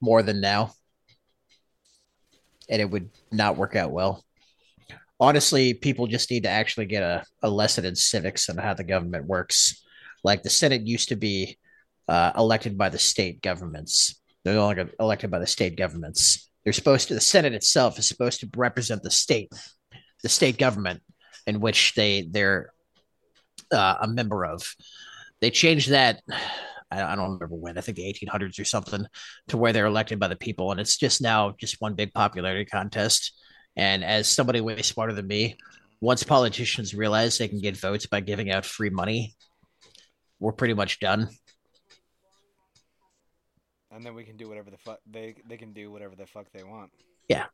more than now. And it would not work out well. Honestly, people just need to actually get a, a lesson in civics and how the government works. Like the Senate used to be uh, elected by the state governments. They're no longer elected by the state governments. They're supposed to, the Senate itself is supposed to represent the state, the state government in which they, they're uh, a member of they changed that I, don't remember when i think the 1800s or something to where they're elected by the people and it's just now just one big popularity contest and as somebody way smarter than me once politicians realize they can get votes by giving out free money we're pretty much done And then we can do whatever the fuck they they can do whatever the fuck they want. Yeah,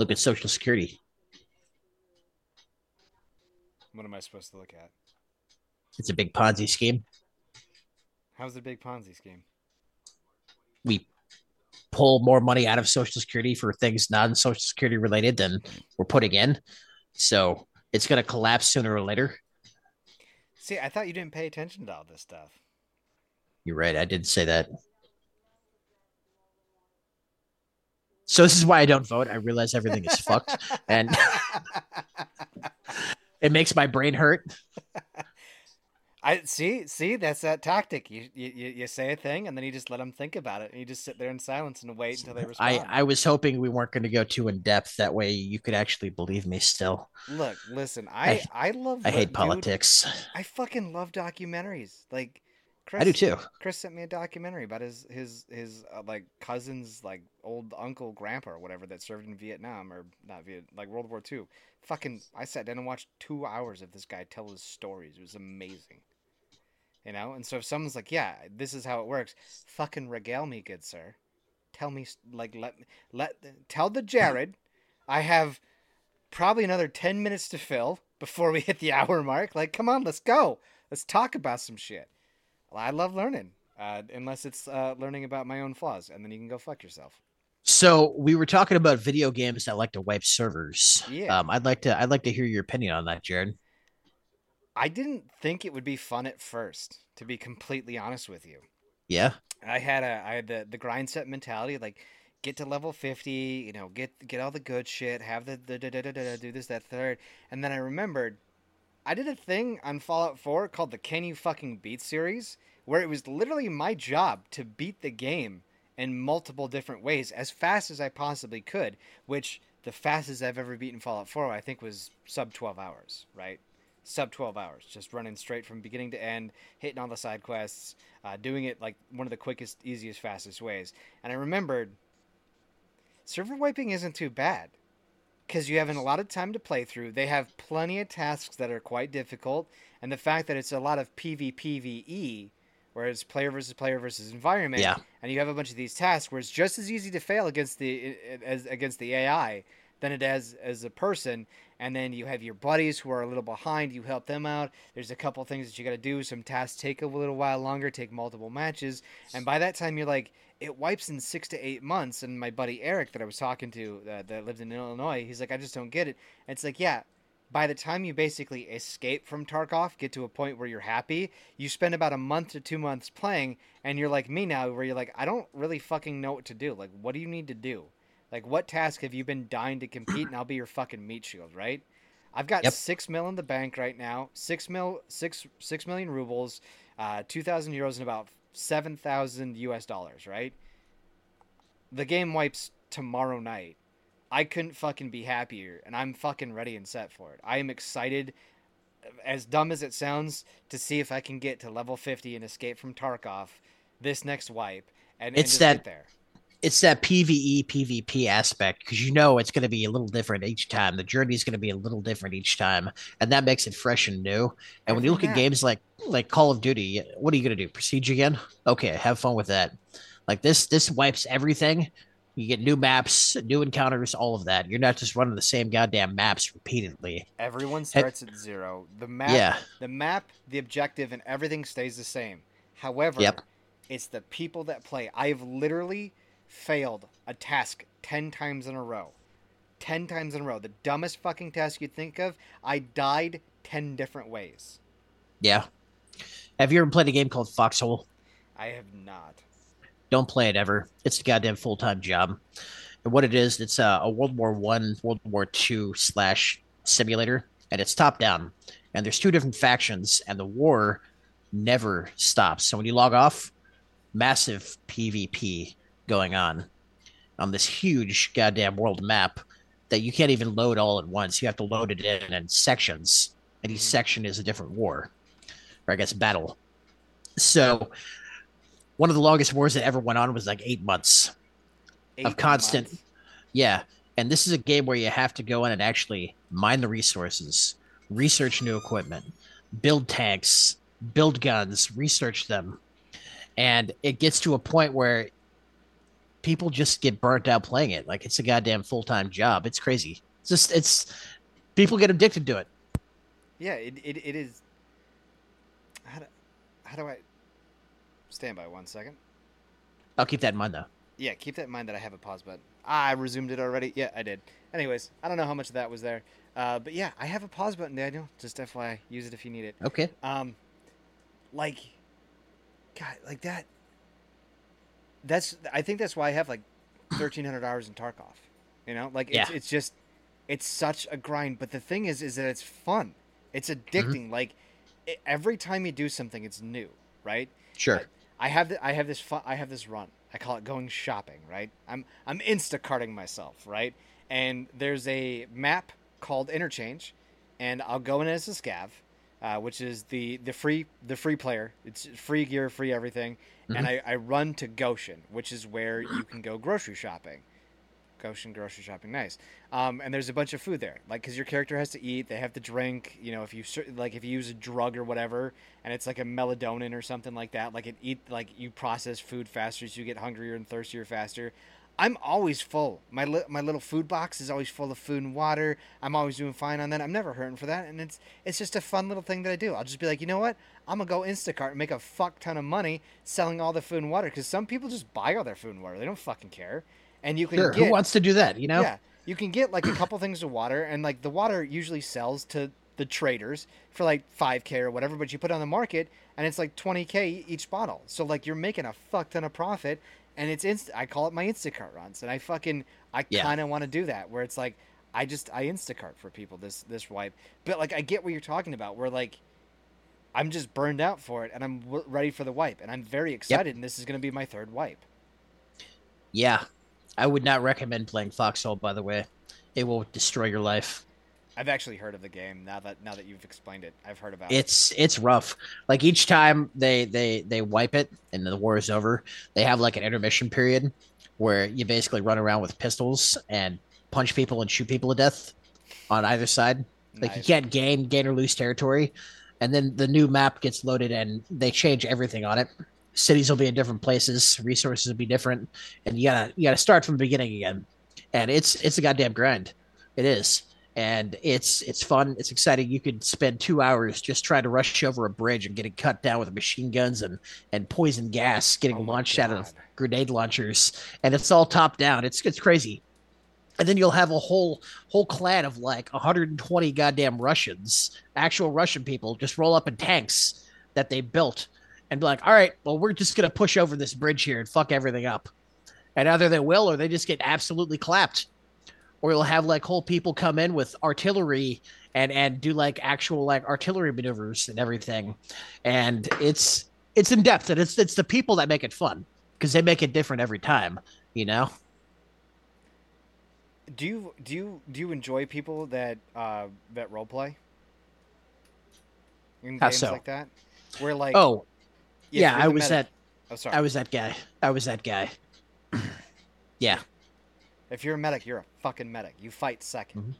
look at social security What am I supposed to look at? It's a big ponzi scheme How's the big Ponzi scheme? we pull more money out of social security for things non social security related than we're putting in so it's going to collapse sooner or later See, I thought you didn't pay attention to all this stuff. You're right. I did say that. So this is why I don't vote. I realize everything is fucked, and it makes my brain hurt. I see. See, that's that tactic. You, you you say a thing, and then you just let them think about it, and you just sit there in silence and wait until they respond. I I was hoping we weren't going to go too in depth. That way, you could actually believe me. Still, Look, listen. I I, love. I hate dude, politics. I fucking love documentaries. Like, Chris, I do too. Chris sent me a documentary about his his his uh, like cousin's like old uncle grandpa or whatever that served in Vietnam or not Viet like World War II. Fucking, I sat down and watched two hours of this guy tell his stories. It was amazing. You know, and so if someone's like, "Yeah, this is how it works," fucking regale me, good sir. Tell me, like, let let tell the Jared, I have probably another ten minutes to fill. before we hit the hour mark. Like, come on, let's go. Let's talk about some shit. Well, I love learning, uh, unless it's uh, learning about my own flaws, and then you can go fuck yourself. So we were talking about video games that like to wipe servers. Yeah. Um, I'd like to I'd like to hear your opinion on that, Jared. I didn't think it would be fun at first, to be completely honest with you. Yeah. I had a I had the the grind set mentality, like get to level fifty, you know, get get all the good shit, have the, the da, da, da, da, da, do this that third, and then I remembered I did a thing on Fallout Four called the Can You Fucking Beat series, where it was literally my job to beat the game in multiple different ways as fast as I possibly could, which the fastest I've ever beaten Fallout 4 I think was sub 12 hours, right? Sub 12 hours, just running straight from beginning to end, hitting all the side quests, uh, doing it like one of the quickest, easiest, fastest ways. And I remembered server wiping isn't too bad because you have a lot of time to play through. They have plenty of tasks that are quite difficult, and the fact that it's a lot of PvPvE, where it's player versus player versus environment, Yeah. and you have a bunch of these tasks where it's just as easy to fail against the as against the AI than it is as a person. And then you have your buddies who are a little behind. You help them out. There's a couple things that you got to do. Some tasks take a little while longer, take multiple matches, and by that time you're like, it wipes in six to eight months. And my buddy Eric that I was talking to uh, that lived in Illinois, he's like, I just don't get it. And it's like, yeah, by the time you basically escape from Tarkov, get to a point where you're happy, you spend about a month to two months playing, and you're like me now, where you're like, I don't really fucking know what to do. Like, what do you need to do? Like, what task have you been dying to compete? And I'll be your fucking meat shield, right? I've got Yep. six mil in the bank right now, six mil, six six million rubles, uh, two thousand euros, and about seven thousand U.S. dollars, right? The game wipes tomorrow night. I couldn't fucking be happier, and I'm fucking ready and set for it. I am excited, as dumb as it sounds, to see if I can get to level 50 and escape from Tarkov this next wipe, and, and It's just that- get there. It's that PVE PvP aspect because you know it's going to be a little different each time. The journey is going to be a little different each time, and that makes it fresh and new. And when you look at games like like Call of Duty, what are you going to do? Prestige again? Okay, have fun with that. Like this, this wipes everything. You get new maps, new encounters, all of that. You're not just running the same goddamn maps repeatedly. Everyone starts at zero. The map, Yeah. the map, the objective, and everything stays the same. However, Yep. it's the people that play. I've literally failed a task ten times in a row. Ten times in a row. The dumbest fucking task you'd think of. I died ten different ways. Yeah. Have you ever played a game called Foxhole? I have not. Don't play it ever. It's a goddamn full time job. And what it is, it's a, a World War One, World War Two slash simulator, and it's top down. And there's two different factions, and the war never stops. So when you log off, massive PvP going on on this huge goddamn world map that you can't even load all at once. You have to load it in in sections, and each section is a different war, or I guess battle. So one of the longest wars that ever went on was like eight months. Eight constant- months. Yeah. And this is a game where you have to go in and actually mine the resources, research new equipment, build tanks, build guns, research them. And it gets to a point where people just get burnt out playing it. Like it's a goddamn full time job. It's crazy. It's just, it's, people get addicted to it. Yeah, it, it, it is. How do, how do I stand by one second? I'll keep that in mind though. Yeah, keep that in mind that I have a pause button. Ah, I resumed it already. Yeah, I did. Anyways, I don't know how much of that was there. Uh, but yeah, I have a pause button, Daniel. Just FYI, use it if you need it. Okay. Um, like, God, like that. That's I think that's why I have like thirteen hundred hours in Tarkov. You know, like it's Yeah. it's just it's such a grind. But the thing is, is that it's fun. It's addicting. Like it, every time you do something, it's new, right? Sure. I have the, I have this fun, I have this run. I call it going shopping, right? I'm I'm Instacarting myself, right? And there's a map called Interchange, and I'll go in as a scav, uh, which is the the free the free player. It's free gear, free everything, and I, I run to Goshan, which is where you can go grocery shopping. Goshan grocery shopping, nice. Um, and there's a bunch of food there, like because your character has to eat, they have to drink. You know, if you like, if you use a drug or whatever, and it's like a melatonin or something like that, like it eat like you process food faster, so you get hungrier and thirstier faster. I'm always full. My li- my little food box is always full of food and water. I'm always doing fine on that. I'm never hurting for that, and it's it's just a fun little thing that I do. I'll just be like, you know what? I'm gonna go Instacart and make a fuck ton of money selling all the food and water because some people just buy all their food and water. They don't fucking care, and you can Sure. get Who wants to do that? You know? yeah, you can get like a couple things of water, and like the water usually sells to the traders for like five k or whatever. But you put it on the market, and it's like twenty k each bottle. So like you're making a fuck ton of profit, and it's inst. I call it my Instacart runs, and I fucking I Yeah. kind of want to do that where it's like I just I Instacart for people this this wipe, but like I get what you're talking about. Where like I'm just burned out for it, and I'm w- ready for the wipe, and I'm very excited, and this is gonna be my third wipe. Yeah. I would not recommend playing Foxhole, by the way. It will destroy your life. I've actually heard of the game now that now that you've explained it. I've heard about it. It's it's rough. Like each time they they they wipe it and the war is over, they have like an intermission period where you basically run around with pistols and punch people and shoot people to death on either side. Like you can't gain gain or lose territory. And then the new map gets loaded and they change everything on it. Cities will be in different places, resources will be different, and you gotta you gotta start from the beginning again. And it's it's a goddamn grind. It is. And it's it's fun, it's exciting. You could spend two hours just trying to rush over a bridge and getting cut down with machine guns and and poison gas getting Oh launched out of grenade launchers. And it's all top down. It's it's crazy and then you'll have a whole whole clan of like 120 goddamn Russians, actual Russian people, just roll up in tanks that they built and be like, "All right, well, we're just gonna push over this bridge here and fuck everything up." And either they will, or they just get absolutely clapped. Or you'll have like whole people come in with artillery and and do like actual like artillery maneuvers and everything, and it's it's in depth and it's it's the people that make it fun because they make it different every time, you know. Do you do you do you enjoy people that uh that role play? In How games so? like that? Where like Oh, yeah, I was that Oh sorry. I was that guy. I was that guy. yeah. If you're a medic, you're a fucking medic. You fight 2nd Mhm.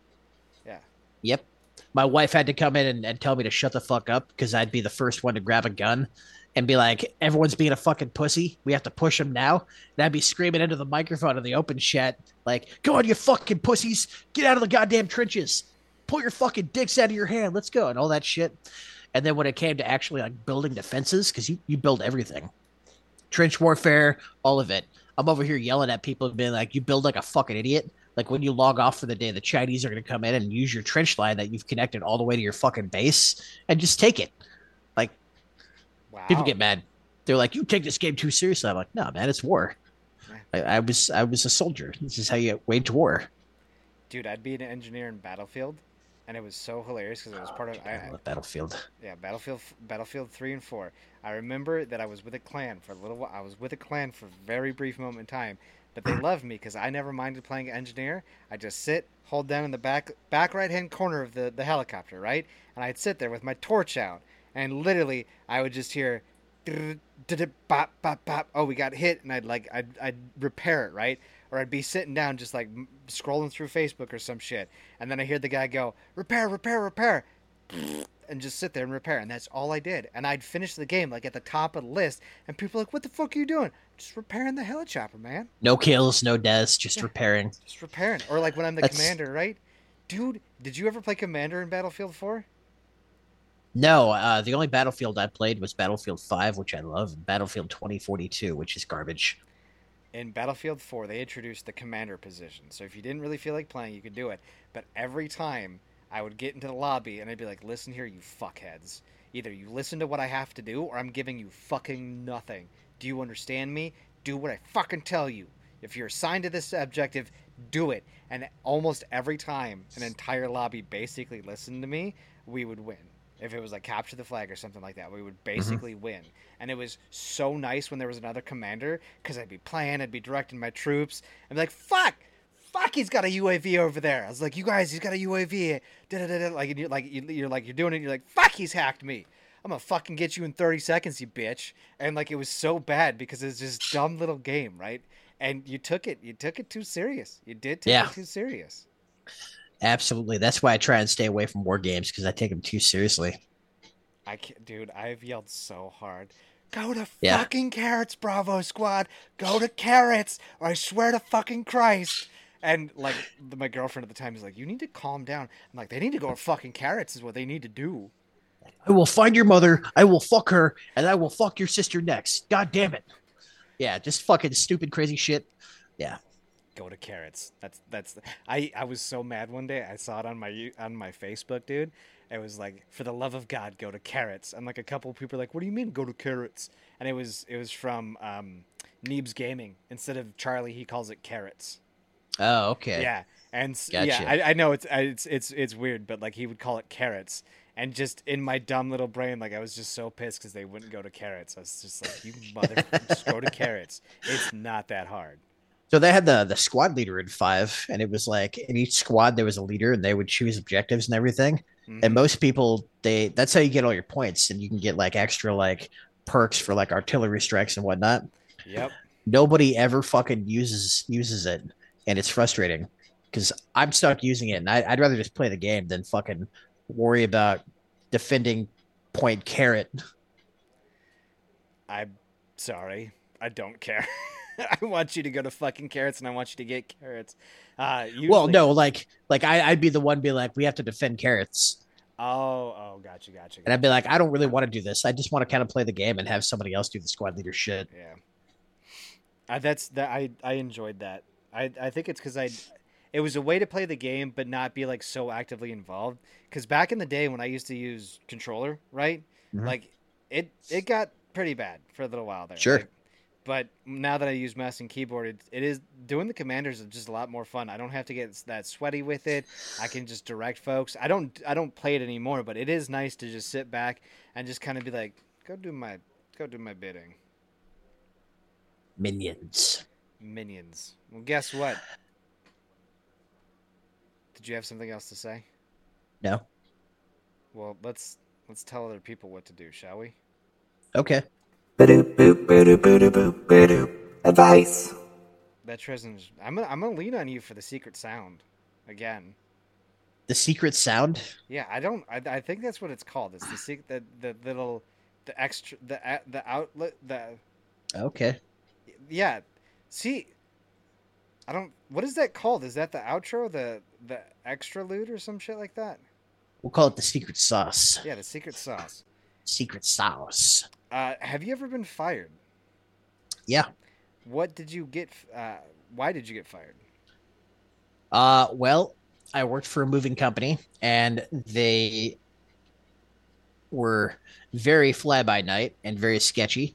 Yeah. Yep. My wife had to come in and, and tell me to shut the fuck up because I'd be the first one to grab a gun and be like, everyone's being a fucking pussy. We have to push them now. And I'd be screaming into the microphone in the open chat, like, go on, you fucking pussies. Get out of the goddamn trenches. Pull your fucking dicks out of your hand. Let's go. And all that shit. And then when it came to actually like building defenses, because you, you build everything trench warfare, all of it. I'm over here yelling at people and being like, you build like a fucking idiot. Like when you log off for the day, the Chinese are going to come in and use your trench line that you've connected all the way to your fucking base and just take it. Like Wow. people get mad. They're like, you take this game too seriously. I'm like, no, man, it's war. I, I was I was a soldier. This is how you wage war. Dude, I'd be an engineer in Battlefield, and it was so hilarious because it was oh, part of I, I Battlefield. yeah Battlefield Battlefield three and four. I remember that I was with a clan for a little while. I was with a clan for a very brief moment in time, but they loved me because I never minded playing engineer. I just sit, hold down in the back back right hand corner of the the helicopter, right, and I'd sit there with my torch out, and literally I would just hear. Bop, bop, bop. Oh, we got hit, and I'd like I'd, I'd repair it, right? Or I'd be sitting down just like scrolling through Facebook or some shit, and then I hear the guy go, "Repair, repair, repair," and just sit there and repair, and that's all I did. And I'd finish the game like at the top of the list, and people are like, "What the fuck are you doing?" Just repairing the helicopter, man. No kills, no deaths, just repairing. Just repairing. Or like when I'm the That's- commander, right? Dude, did you ever play commander in Battlefield 4? No, uh, the only Battlefield I played was Battlefield 5, which I love, and Battlefield 2042, which is garbage. in Battlefield 4, they introduced the commander position. So if you didn't really feel like playing, you could do it. But every time I would get into the lobby and I'd be like, listen here, you fuckheads. Either you listen to what I have to do or I'm giving you fucking nothing. Do you understand me? Do what I fucking tell you. If you're assigned to this objective, do it. And almost every time an entire lobby basically listened to me, we would win. If it was like capture the flag or something like that, we would basically mm-hmm. win. And it was so nice when there was another commander because I'd be playing, I'd be directing my troops. I'd be like, fuck, fuck, he's got a UAV over there. I was like, you guys, he's got a UAV. Da-da-da-da. Like, and you're like, you- you're like, you're doing it. You're like, fuck, he's hacked me. I'm gonna fucking get you in 30 seconds, you bitch. And like, it was so bad because it's just dumb little game, right? And you took it, you took it too serious. You did take Yeah. it too serious. Absolutely. That's why I try and stay away from war games because I take them too seriously. I can't, dude. I've yelled so hard Go to Yeah. fucking carrots, Bravo Squad. Go to carrots, or I swear to fucking Christ. And like the, my girlfriend at the time is like, you need to calm down. I'm like, they need to go to fucking carrots is what they need to do. I will find your mother. I will fuck her, and I will fuck your sister next. God damn it. Yeah, just fucking stupid, crazy shit. Yeah. Go to carrots. That's that's. I I was so mad one day. I saw it on my on my Facebook, dude. It was like, for the love of God, go to carrots. And like a couple of people were like, what do you mean go to carrots? And it was it was from um, Neebs Gaming. Instead of Charlie, he calls it carrots. Oh, okay. Yeah, and Gotcha. yeah, I, I know it's it's it's it's weird, but like he would call it carrots, and just in my dumb little brain, like I was just so pissed because they wouldn't go to carrots. I was just like, you mother, just go to carrots. It's not that hard. So they had the the squad leader in five, and it was like in each squad there was a leader, and they would choose objectives and everything. Mhm. And most people, they that's how you get all your points, and you can get like extra like perks for like artillery strikes and whatnot. Yep. Nobody ever fucking uses uses it, and it's frustrating because I'm stuck using it, and I, I'd rather just play the game than fucking worry about defending point carrot. I'm sorry. I don't care. I want you to go to fucking carrots, and I want you to get carrots. Uh, usually, Well, no, like like I, I'd be the one be like, we have to defend carrots. Oh, oh, gotcha, gotcha. And I'd be like, I don't really want to do this. I just want to kind of play the game and have somebody else do the squad leader shit. Yeah. Uh, that's that. I I enjoyed that. I I think it's because I, it was a way to play the game but not be like so actively involved. Because back in the day when I used to use controller, right, Mhm. like it it got pretty bad for a little while there. Sure. like- but now that I use mouse and keyboard, it, it is doing the commanders is just a lot more fun. I don't have to get that sweaty with it. I can just direct folks. I don't I don't play it anymore, but it is nice to just sit back and just kind of be like, go do my go do my bidding. Minions. Minions. Well, guess what? Did you have something else to say? No. Well, let's let's tell other people what to do, shall we? Okay. Advice. That Tristan, I'm gonna, I'm gonna lean on you for the secret sound, again. The secret sound. Yeah, I don't. I, I think that's what it's called. It's the secret. the the little the extra the the outlet the Okay. yeah. See, I don't. What is that called? Is that the outro? The the extra loot or some shit like that? We'll call it the secret sauce. Yeah, the secret sauce. Secret sauce. Uh, have you ever been fired? Yeah. What did you get? Uh, why did you get fired? Uh, well, I worked for a moving company, and they were very fly by night and very sketchy.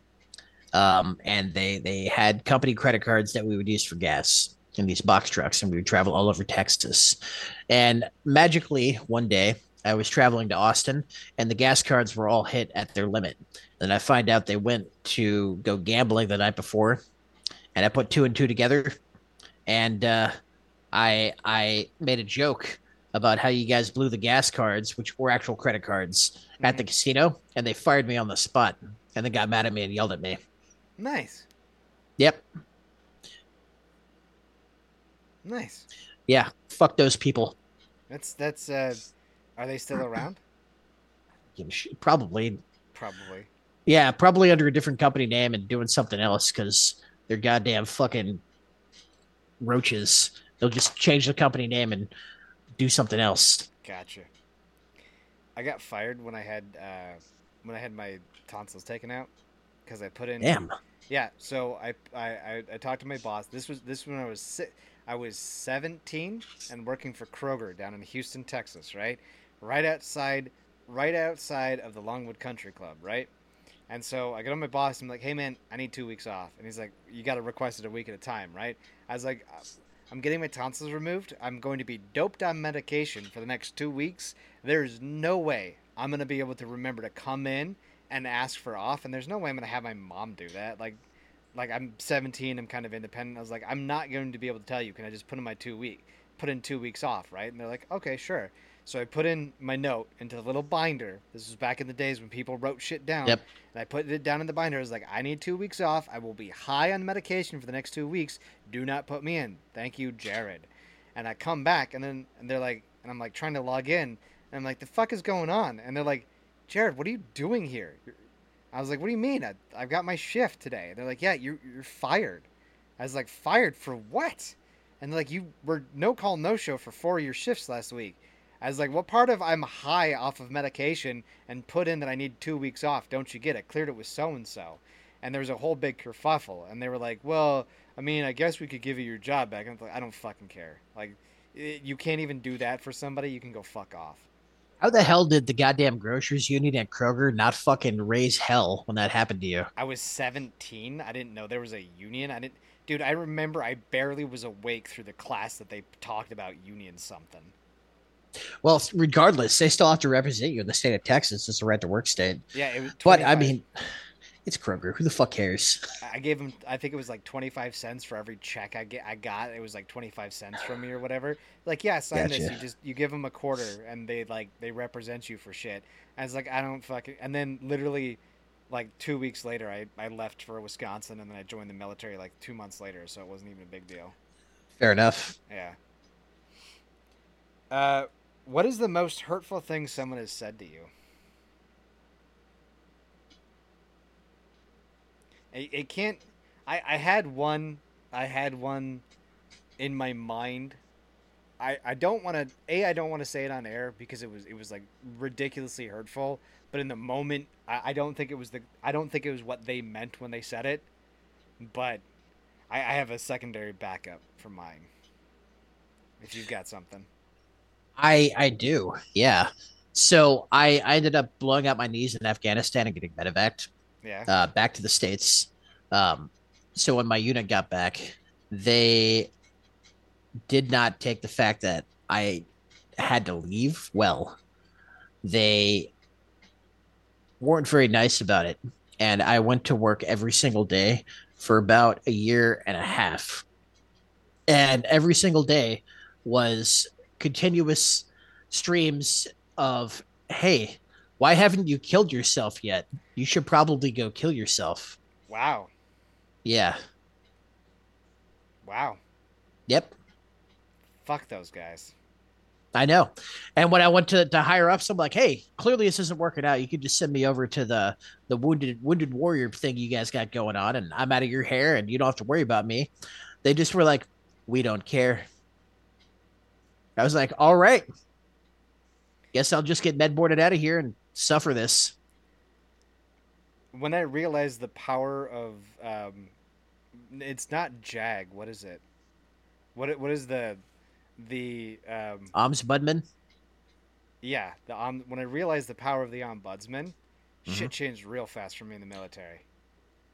Um, and they they had company credit cards that we would use for gas in these box trucks, and we would travel all over Texas. And magically, one day, I was traveling to Austin, and the gas cards were all hit at their limit. And I find out they went to go gambling the night before, and I put two and two together, and uh, I I made a joke about how you guys blew the gas cards, which were actual credit cards, at the casino, and they fired me on the spot, and then got mad at me and yelled at me. Nice, Yep, nice. yeah, fuck those people. That's that's. Uh, are they still around? Probably, Probably. yeah, probably under a different company name and doing something else because they're goddamn fucking roaches. They'll just change the company name and do something else. Gotcha. I got fired when I had uh, when I had my tonsils taken out because I put in. Damn. Yeah. So I, I I I talked to my boss. This was this when I was si- I was 17 and working for Kroger down in Houston, Texas. Right, right outside, right outside of the Longwood Country Club. Right. And so I get on my boss. And I'm like, "Hey man, I need two weeks off." And he's like, "You got to request it a week at a time, right?" I was like, "I'm getting my tonsils removed. I'm going to be doped on medication for the next two weeks. There's no way I'm gonna be able to remember to come in and ask for off, and there's no way I'm gonna have my mom do that. Like, like I'm 17, I'm kind of independent. I was like, I'm not going to be able to tell you. Can I just put in my two week, put in two weeks off, right? And they're like, okay, sure. So I put in my note into the little binder. This was back in the days when people wrote shit down. Yep. And I put it down in the binder. I was like, I need two weeks off. I will be high on medication for the next two weeks. Do not put me in. Thank you, Jared. And I come back, and then and they're like, and I'm like trying to log in, and I'm like, the fuck is going on? And they're like, Jared, what are you doing here? I was like, "What do you mean? I, I've got my shift today." They're like, "Yeah, you're you're fired." I was like, "Fired for what?" And they're like, "You were no call, no show for four of your shifts last week." I was like, "What part of I'm high off of medication and put in that I need two weeks off? Don't you get it? Cleared it with so and so." And there was a whole big kerfuffle, and they were like, "Well, I mean, I guess we could give you your job back." I'm like, "I don't fucking care. Like, it, you can't even do that for somebody. You can go fuck off." How the hell did the goddamn grocers union at Kroger not fucking raise hell when that happened to you? I was 17. I didn't know there was a union. I didn't, dude. I remember I barely was awake through the class that they talked about union something. Well, regardless, they still have to represent you in the state of Texas. It's a right to work state. Yeah, it was. But I mean, it's Kroger. Who the fuck cares? I gave him. I think it was like 25 cents for every check I get. I got. It was like 25 cents from me or whatever. Like, yeah, sign this. You just you give them a quarter, and they like they represent you for shit. I was like, I don't fucking. And then literally, like two weeks later, I I left for Wisconsin, and then I joined the military like two months later, so it wasn't even a big deal. Fair enough. Yeah. Uh, what is the most hurtful thing someone has said to you? It, it can't. I I had one. I had one in my mind. I I don't want to. A I don't want to say it on air because it was it was like ridiculously hurtful. But in the moment, I, I don't think it was the. I don't think it was what they meant when they said it. But I, I have a secondary backup for mine. If you've got something. I I do. Yeah. So I, I ended up blowing out my knees in Afghanistan and getting medevaced Yeah. uh, back to the states. Um, so when my unit got back, they did not take the fact that I had to leave well. They weren't very nice about it, and I went to work every single day for about a year and a half, and every single day was continuous streams of hey why haven't you killed yourself yet? You should probably go kill yourself. Wow. yeah. Wow. yep. Fuck those guys. i know. And when i went to, to higher ups i'm like hey clearly this isn't working out. You could just send me over to the the wounded wounded warrior thing you guys got going on and i'm out of your hair and you don't have to worry about me. They just were like we don't care i was like all right guess i'll just get med boarded out of here and suffer this When I realized the power of um it's not Jag, what is it? What what is the the um ombudsman yeah, the um when I realized the power of the ombudsman, Mhm. shit changed real fast for me in the military.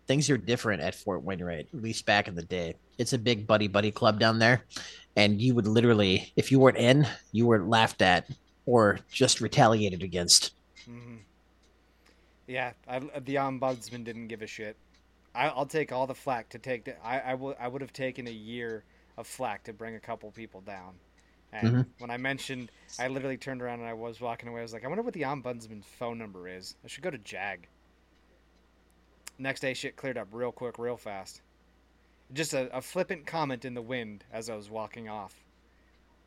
Things are different at Fort Wainwright, at least back in the day. It's a big buddy buddy club down there. And you would literally, if you weren't in, you were laughed at or just retaliated against. Mm-hmm. Yeah, I, the ombudsman didn't give a shit. I, I'll take all the flack to take. The, I I would I would have taken a year of flack to bring a couple people down. And Mhm. when I mentioned, I literally turned around and I was walking away. I was like, I wonder what the ombudsman's phone number is. I should go to Jag. Next day, shit cleared up real quick, real fast. Just a, a flippant comment in the wind as I was walking off.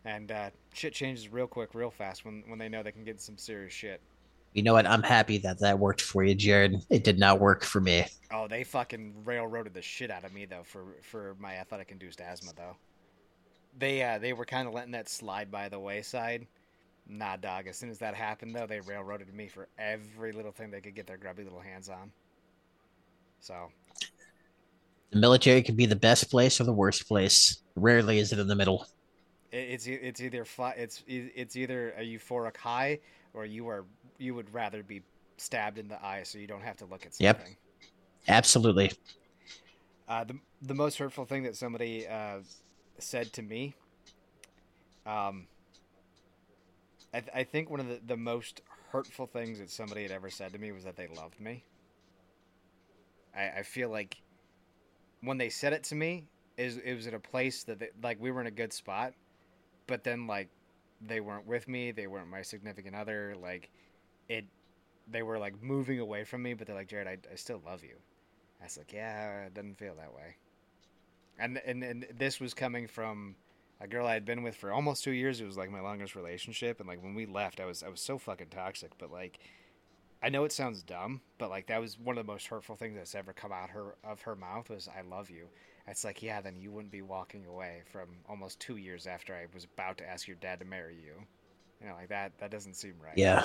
And uh, shit changes real quick, real fast when, when they know they can get some serious shit. You know what? I'm happy that that worked for you, Jared. It did not work for me. Oh, they fucking railroaded the shit out of me though for for my athletic induced asthma though. They uh they were kind of letting that slide by the wayside. Nah, dog. As soon as that happened though, they railroaded me for every little thing they could get their grubby little hands on. So The military can be the best place or the worst place. Rarely is it in the middle. it's it's either fly, it's it's either a euphoric high or you are you would rather be stabbed in the eye so you don't have to look at something. Yep. Absolutely. Uh, the the most hurtful thing that somebody uh, said to me, um, I, th- I think one of the, the most hurtful things that somebody had ever said to me was that they loved me. I, I feel like when they said it to me, is it was at a place that they, like we were in a good spot, but then like they weren't with me, they weren't my significant other, like it, they were like moving away from me, but they're like Jared, I, I still love you. I was like, yeah, it doesn't feel that way. And and and this was coming from a girl I had been with for almost two years. It was like my longest relationship, and like when we left, I was I was so fucking toxic. But like, I know it sounds dumb, but like that was one of the most hurtful things that's ever come out her of her mouth was "I love you." It's like, yeah, then you wouldn't be walking away from almost two years after I was about to ask your dad to marry you. You know, like that. That doesn't seem right. Yeah.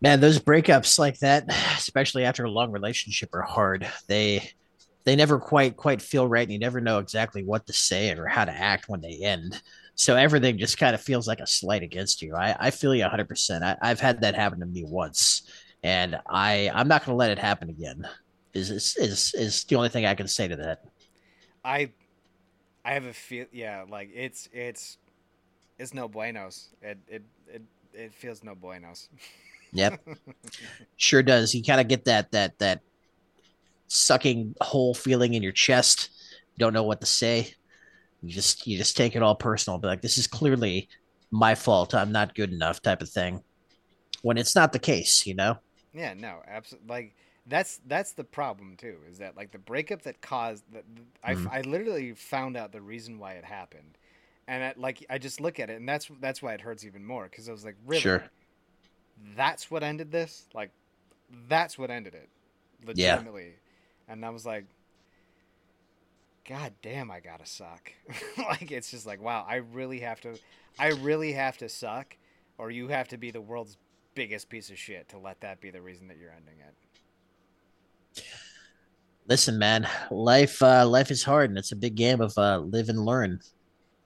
Man, those breakups like that, especially after a long relationship, are hard. They they never quite quite feel right, and you never know exactly what to say or how to act when they end. So everything just kind of feels like a slight against you. I, I feel you 100%. I, I've had that happen to me once, and I I'm not going to let it happen again. Is, is is is the only thing I can say to that. I I have a feel. Yeah, like it's it's it's no buenos. It it it it feels no buenos. Yep. sure does. You kind of get that that that sucking hole feeling in your chest. Don't know what to say. You just you just take it all personal. Be like, this is clearly my fault. I'm not good enough, type of thing. When it's not the case, you know. Yeah. No. Absolutely. Like that's that's the problem too. Is that like the breakup that caused that? Mm-hmm. I I literally found out the reason why it happened, and I, like I just look at it, and that's that's why it hurts even more because I was like, really. Sure that's what ended this. Like, that's what ended it, legitimately. Yeah. And I was like, God damn, I gotta suck. like, it's just like, wow, I really have to, I really have to suck, or you have to be the world's biggest piece of shit to let that be the reason that you're ending it. Listen, man, life, uh, life is hard, and it's a big game of uh, live and learn.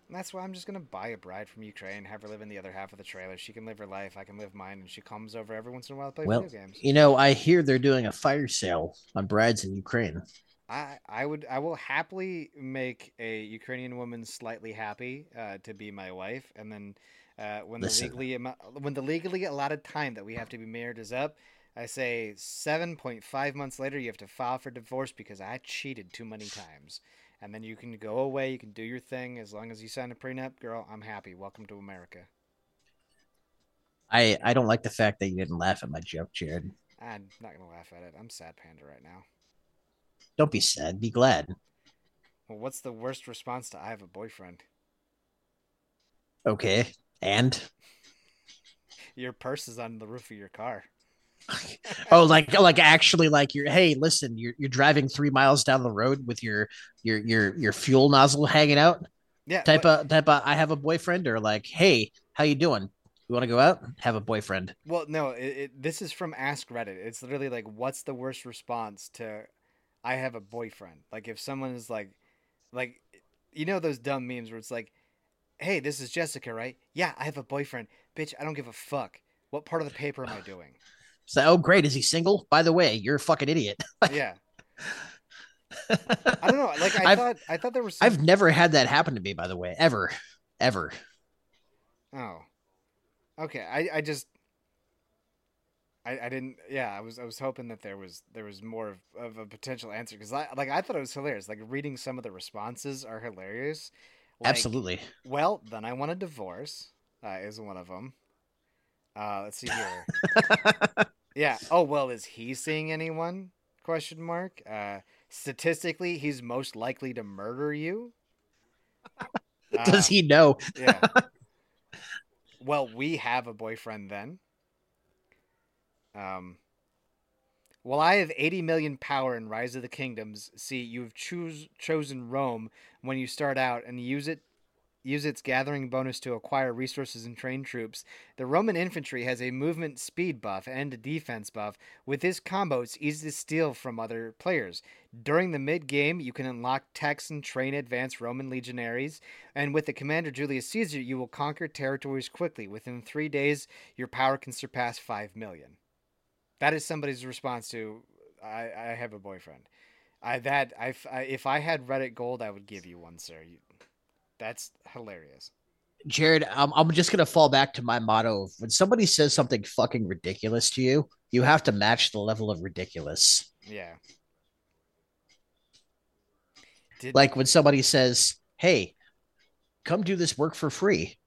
And that's why I'm just gonna buy a bride from Ukraine, have her live in the other half of the trailer. She can live her life, I can live mine, and she comes over every once in a while to play well, video games. You know, I hear they're doing a fire sale on brides in Ukraine. I, I would I will happily make a Ukrainian woman slightly happy uh, to be my wife, and then uh, when Listen. the legally when the legally allotted time that we have to be married is up, I say seven point five months later you have to file for divorce because I cheated too many times and then you can go away. You can do your thing as long as you sign a prenup, girl. I'm happy. Welcome to America. I I don't like the fact that you didn't laugh at my joke, Jared. I'm not gonna laugh at it. I'm sad panda right now. Don't be sad. Be glad. Well, what's the worst response to I have a boyfriend? Okay, and your purse is on the roof of your car. oh, like like actually like you're hey, listen, you're you're driving three miles down the road with your your your your fuel nozzle hanging out. Yeah. Type of type of I have a boyfriend or like, hey, how you doing? You want to go out? Have a boyfriend. Well, no, it, it, this is from Ask Reddit. It's literally like, what's the worst response to I have a boyfriend? Like if someone is like, like, you know those dumb memes where it's like, hey, this is Jessica, right? Yeah, I have a boyfriend. Bitch, I don't give a fuck. What part of the paper am I doing? So, oh, great. Is he single? By the way, you're a fucking idiot. yeah. I don't know. Like I I've, thought, I thought there was. Some... I've never had that happen to me. By the way, ever, ever. Oh, okay. I, I just, I, I didn't. Yeah, I was, I was hoping that there was, there was more of, of a potential answer because I, like, I thought it was hilarious. Like reading some of the responses are hilarious. Like, Absolutely. Well, then I want a divorce. Uh, is one of them. Uh, let's see here. yeah. Oh well, is he seeing anyone? Question mark. Uh, statistically, he's most likely to murder you. Does uh, he know? yeah. Well, we have a boyfriend then. Um. Well, I have 80 million power in Rise of the Kingdoms. See, you've choose chosen Rome when you start out and use it use its gathering bonus to acquire resources and train troops. The Roman infantry has a movement speed buff and a defense buff. With this combo, it's easy to steal from other players. During the mid game, you can unlock techs and train advanced Roman legionaries. And with the commander Julius Caesar, you will conquer territories quickly. Within three days, your power can surpass 5 million. That is somebody's response to I, I have a boyfriend. I that I, I if I had Reddit gold, I would give you one, sir. You, that's hilarious. Jared, I'm, I'm just gonna fall back to my motto: of when somebody says something fucking ridiculous to you, you have to match the level of ridiculous. Yeah. Did... Like when somebody says, "Hey, come do this work for free,"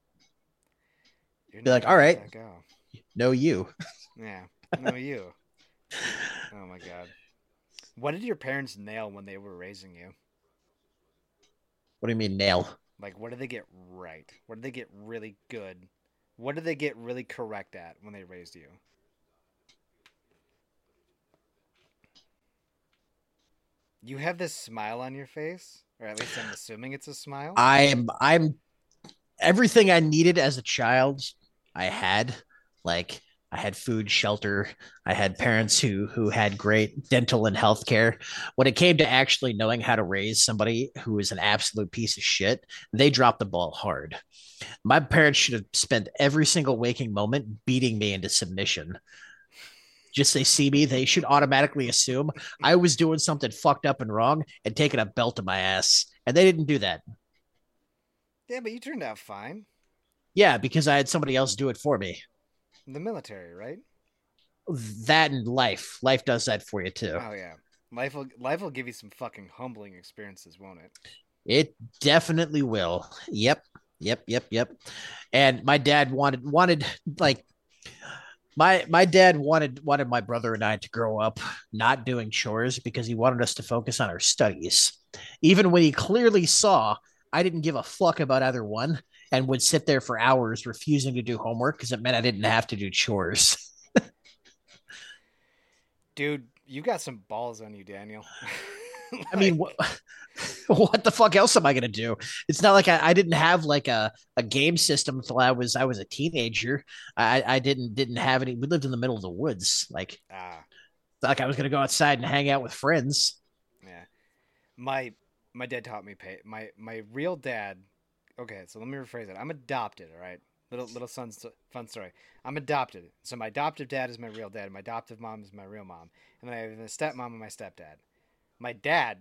You're be like, "All right, no you." Yeah, no, you. Oh my god. What did your parents nail when they were raising you? What do you mean nail? Like, what did they get right? What did they get really good? What did they get really correct at when they raised you? You have this smile on your face, or at least I'm assuming it's a smile. I'm I'm everything I needed as a child, I had. Like I had food, shelter. I had parents who who had great dental and health care. When it came to actually knowing how to raise somebody who was an absolute piece of shit, they dropped the ball hard. My parents should have spent every single waking moment beating me into submission. Just they see me, they should automatically assume I was doing something fucked up and wrong and taking a belt to my ass. And they didn't do that. yeah, but you turned out fine. Yeah, because I had somebody else do it for me. The military, right? That and life. Life does that for you too. Oh yeah. Life will life will give you some fucking humbling experiences, won't it? It definitely will. Yep. Yep. Yep. Yep. And my dad wanted wanted like my my dad wanted wanted my brother and I to grow up not doing chores because he wanted us to focus on our studies. Even when he clearly saw I didn't give a fuck about either one and would sit there for hours refusing to do homework because it meant I didn't have to do chores. Dude, you got some balls on you, Daniel. I mean, what, what the fuck else am I gonna do? It's not like I, I didn't have like a, a game system until I was I was a teenager. I, I didn't didn't have any. We lived in the middle of the woods. Like, ah, like I was gonna go outside and hang out with friends. yeah. My my dad taught me pay my my real dad. Okay, so let me rephrase it. I'm adopted. All right, little little fun story. I'm adopted. So my adoptive dad is my real dad. My adoptive mom is my real mom, and then I have a stepmom and my stepdad. My dad,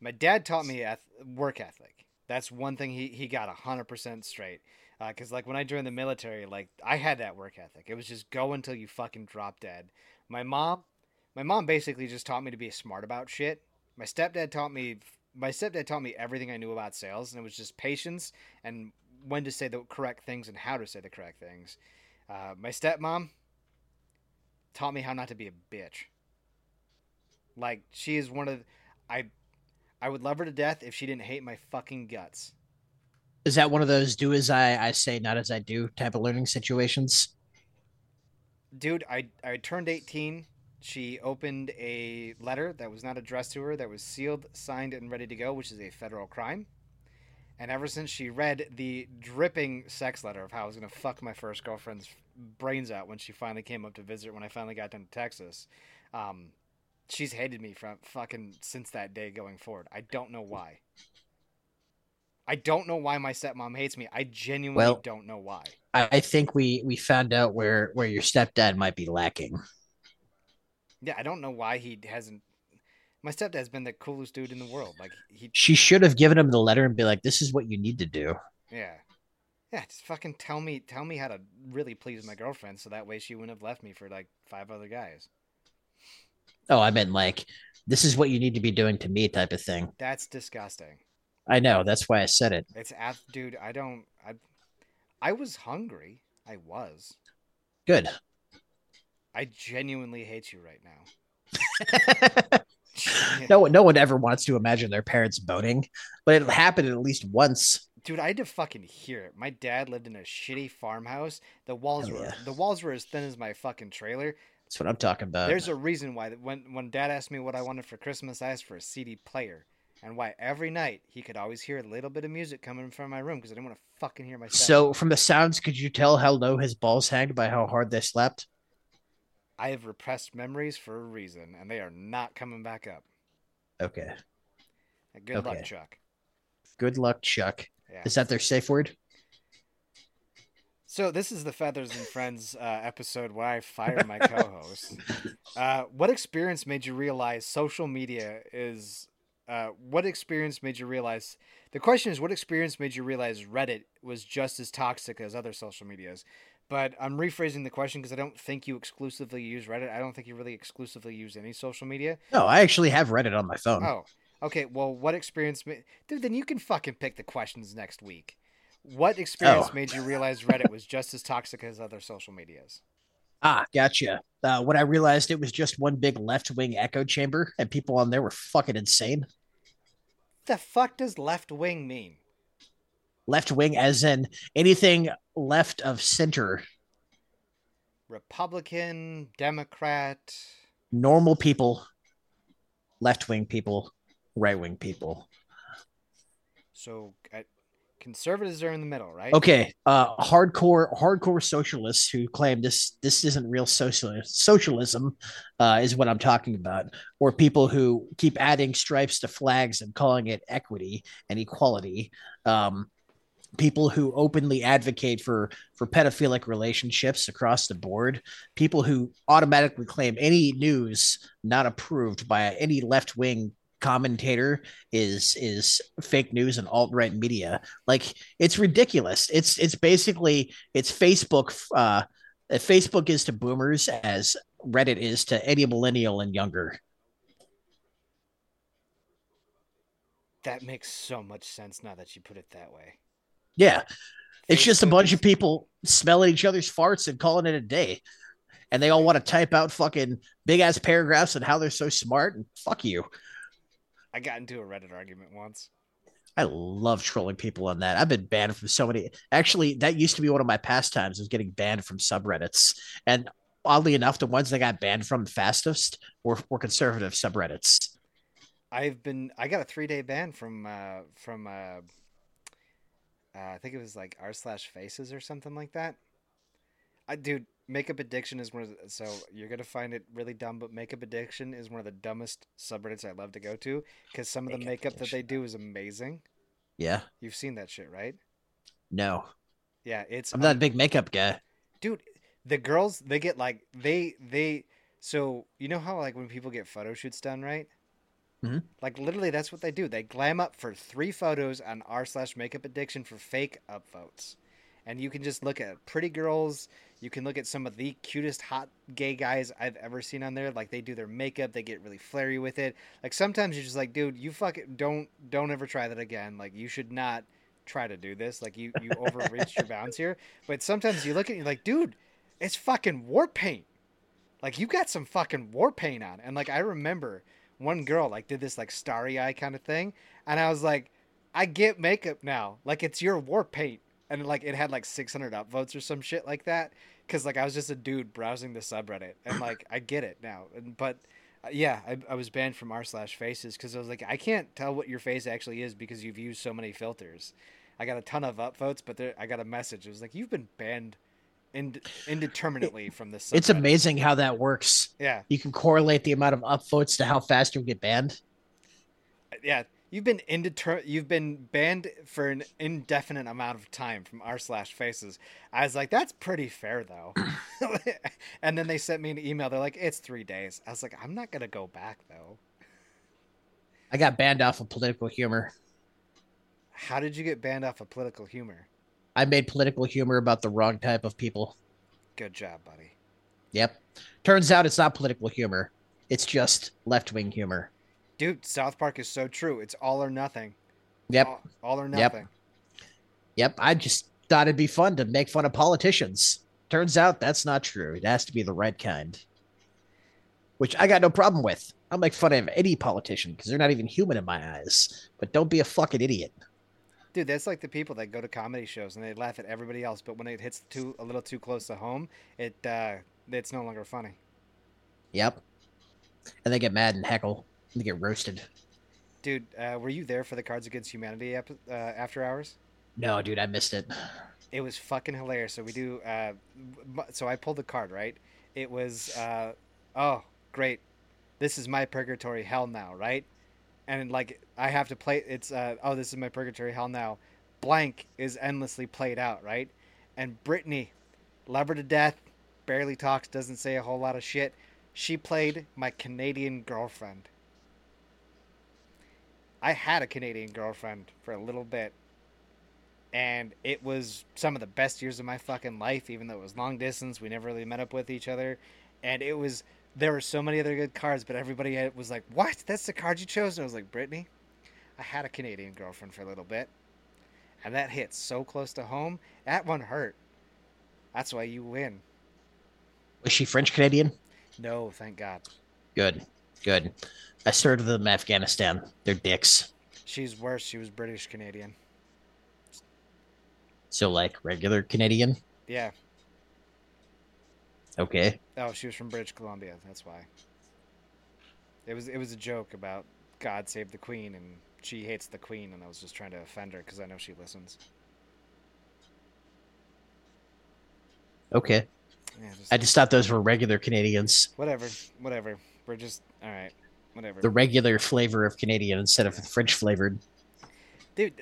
my dad taught me eth- work ethic. That's one thing he he got hundred percent straight. Uh, because like when I joined the military, like I had that work ethic. It was just go until you fucking drop dead. My mom, my mom basically just taught me to be smart about shit. My stepdad taught me my stepdad taught me everything I knew about sales, and it was just patience and when to say the correct things and how to say the correct things. Uh, my stepmom taught me how not to be a bitch. Like she is one of I I would love her to death if she didn't hate my fucking guts. Is that one of those do as I, I say, not as I do type of learning situations? Dude, I I turned 18 she opened a letter that was not addressed to her that was sealed, signed, and ready to go, which is a federal crime. And ever since she read the dripping sex letter of how I was going to fuck my first girlfriend's brains out when she finally came up to visit when I finally got down to Texas, um, she's hated me from fucking since that day going forward. I don't know why. I don't know why my stepmom hates me. I genuinely Well- don't know why. I, I think we we found out where where your stepdad might be lacking. Yeah, I don't know why he hasn't. My stepdad's been the coolest dude in the world. Like he, She should have given him the letter and be like, "This is what you need to do." yeah, yeah. Just fucking tell me, tell me how to really please my girlfriend, so that way she wouldn't have left me for like five other guys. Oh, I meant like, "This is what you need to be doing to me," type of thing. That's disgusting. I know. That's why I said it. It's at, dude. I don't. I, I was hungry. I was. Good. I genuinely hate you right now. no one, no one ever wants to imagine their parents boning, but it happened at least once. Dude, I had to fucking hear it. My dad lived in a shitty farmhouse. The walls Hell were yeah. the walls were as thin as my fucking trailer. That's what I'm talking about. There's a reason why when when dad asked me what I wanted for Christmas, I asked for a CD player. And why every night he could always hear a little bit of music coming from my room because I didn't want to fucking hear myself. so, from the sounds, could you tell how low his balls hanged by how hard they slept? I have repressed memories for a reason, and they are not coming back up. Okay. Good Okay. luck, Chuck. Good luck, Chuck. Yeah. Is that their safe word? So this is the Feathers and Friends uh, episode where I fire my co-host. Uh, what experience made you realize social media is? Uh, what experience made you realize? The question is, what experience made you realize Reddit was just as toxic as other social medias? But I'm rephrasing the question because I don't think you exclusively use Reddit. I don't think you really exclusively use any social media. No, I actually have Reddit on my phone. Oh, okay. Well, what experience, ma- dude? Then you can fucking pick the questions next week. What experience Oh. made you realize Reddit was just as toxic as other social medias? Ah, gotcha. Uh, when I realized it was just one big left wing echo chamber and people on there were fucking insane. The fuck does left wing mean? Left wing, as in anything left of center, Republican, Democrat. normal people left wing people, right wing people. So uh, conservatives are in the middle, right? Okay, uh, hardcore hardcore socialists who claim this this isn't real social socialism uh, is what I'm talking about, or people who keep adding stripes to flags and calling it equity and equality. Um, people who openly advocate for for pedophilic relationships across the board people who automatically claim any news not approved by any left-wing commentator is is fake news and alt-right media. Like it's ridiculous. It's it's basically it's facebook uh facebook is to boomers as reddit is to any millennial and younger. That makes so much sense now that you put it that way. Yeah it's just a bunch of people smelling each other's farts and calling it a day and they all want to type out fucking big ass paragraphs on how they're so smart and fuck you I got into a Reddit argument once. I love trolling people on that. I've been banned from so many. Actually, that used to be one of my pastimes was getting banned from subreddits. And oddly enough, the ones that got banned from fastest were, were conservative subreddits. I've been I got a three day ban from uh from uh, uh I think it was like r slash faces or something like that. I dude, makeup addiction is one of the, so you're gonna find it really dumb, but makeup addiction is one of the dumbest subreddits I love to go to because some of the Makeup makeup that they do is amazing. Yeah. You've seen that shit, right? No, Yeah, it's I'm not a big makeup guy. dude the girls they get like they they so you know how like when people get photo shoots done right Mhm. like literally that's what they do. They glam up for three photos on r slash makeup addiction for fake upvotes. And you can just look at pretty girls. You can look at some of the cutest hot gay guys i've ever seen on there. Like they do their makeup. They get really flary with it. Like sometimes you're just like dude you fucking don't don't ever try that again. Like you should not try to do this. Like you you overreached your bounds here. But sometimes you look at it, you're like dude it's fucking war paint. Like you got some fucking war paint on. And like I remember one girl like did this like starry eye kind of thing, and I was like, I get makeup now. Like it's your war paint. And like it had like 600 upvotes or some shit like that cuz like I was just a dude browsing the subreddit and like I get it now. And but uh, yeah, I, I was banned from r slash faces because I was like, I can't tell what your face actually is because you've used so many filters. I got a ton of upvotes, but there, I got a message. It was like, you've been banned ind- indeterminately from this. It's amazing how that works. Yeah, You can correlate the amount of upvotes to how fast you'll get banned. yeah. You've been indeter- You've been banned for an indefinite amount of time from r slash faces. I was like, that's pretty fair though. and then they sent me an email. They're like, it's three days. I was like, I'm not gonna go back though. I got banned off of political humor. How did you get banned off of political humor? I made political humor about the wrong type of people. Good job, buddy. Yep. Turns out it's not political humor. It's just left wing humor. Dude, South Park is so true. It's all or nothing. Yep. All, all or Yep. nothing. Yep. I just thought it'd be fun to make fun of politicians. Turns out that's not true. It has to be the right kind. Which I got no problem with. I'll make fun of any politician because they're not even human in my eyes. But don't be a fucking idiot. Dude, that's like the people that go to comedy shows and they laugh at everybody else, but when it hits too a little too close to home, it uh, it's no longer funny. Yep. And they get mad and heckle. And they get roasted. Dude, uh, were you there for the Cards Against Humanity ep- uh, after hours? No, dude, I missed it. It was fucking hilarious. So we do. Uh, so I pulled the card right. It was. Uh, oh, great! This is my purgatory hell now, right? And like I have to play. It's. Uh, oh, this is my purgatory hell now. Blank is endlessly played out, right? And Brittany, love her to death, barely talks, doesn't say a whole lot of shit. She played my Canadian girlfriend. I had a Canadian girlfriend for a little bit and it was some of the best years of my fucking life even though it was long distance we never really met up with each other and it was there were so many other good cards but everybody was like what that's the card you chose and i was like brittany i had a canadian girlfriend for a little bit and that hit so close to home that one hurt that's why you win Was she French Canadian? no thank god Good. Good. I served them in Afghanistan. They're dicks. she's worse she was british canadian So like regular Canadian. yeah Okay. oh she was from british columbia that's why It was it was a joke about God save the Queen, and she hates the Queen, and I was just trying to offend her because I know she listens. Okay. Yeah, just, I just thought those were regular Canadians. whatever, whatever. We're just all right. Whatever. The regular flavor of Canadian instead of the French flavored. dude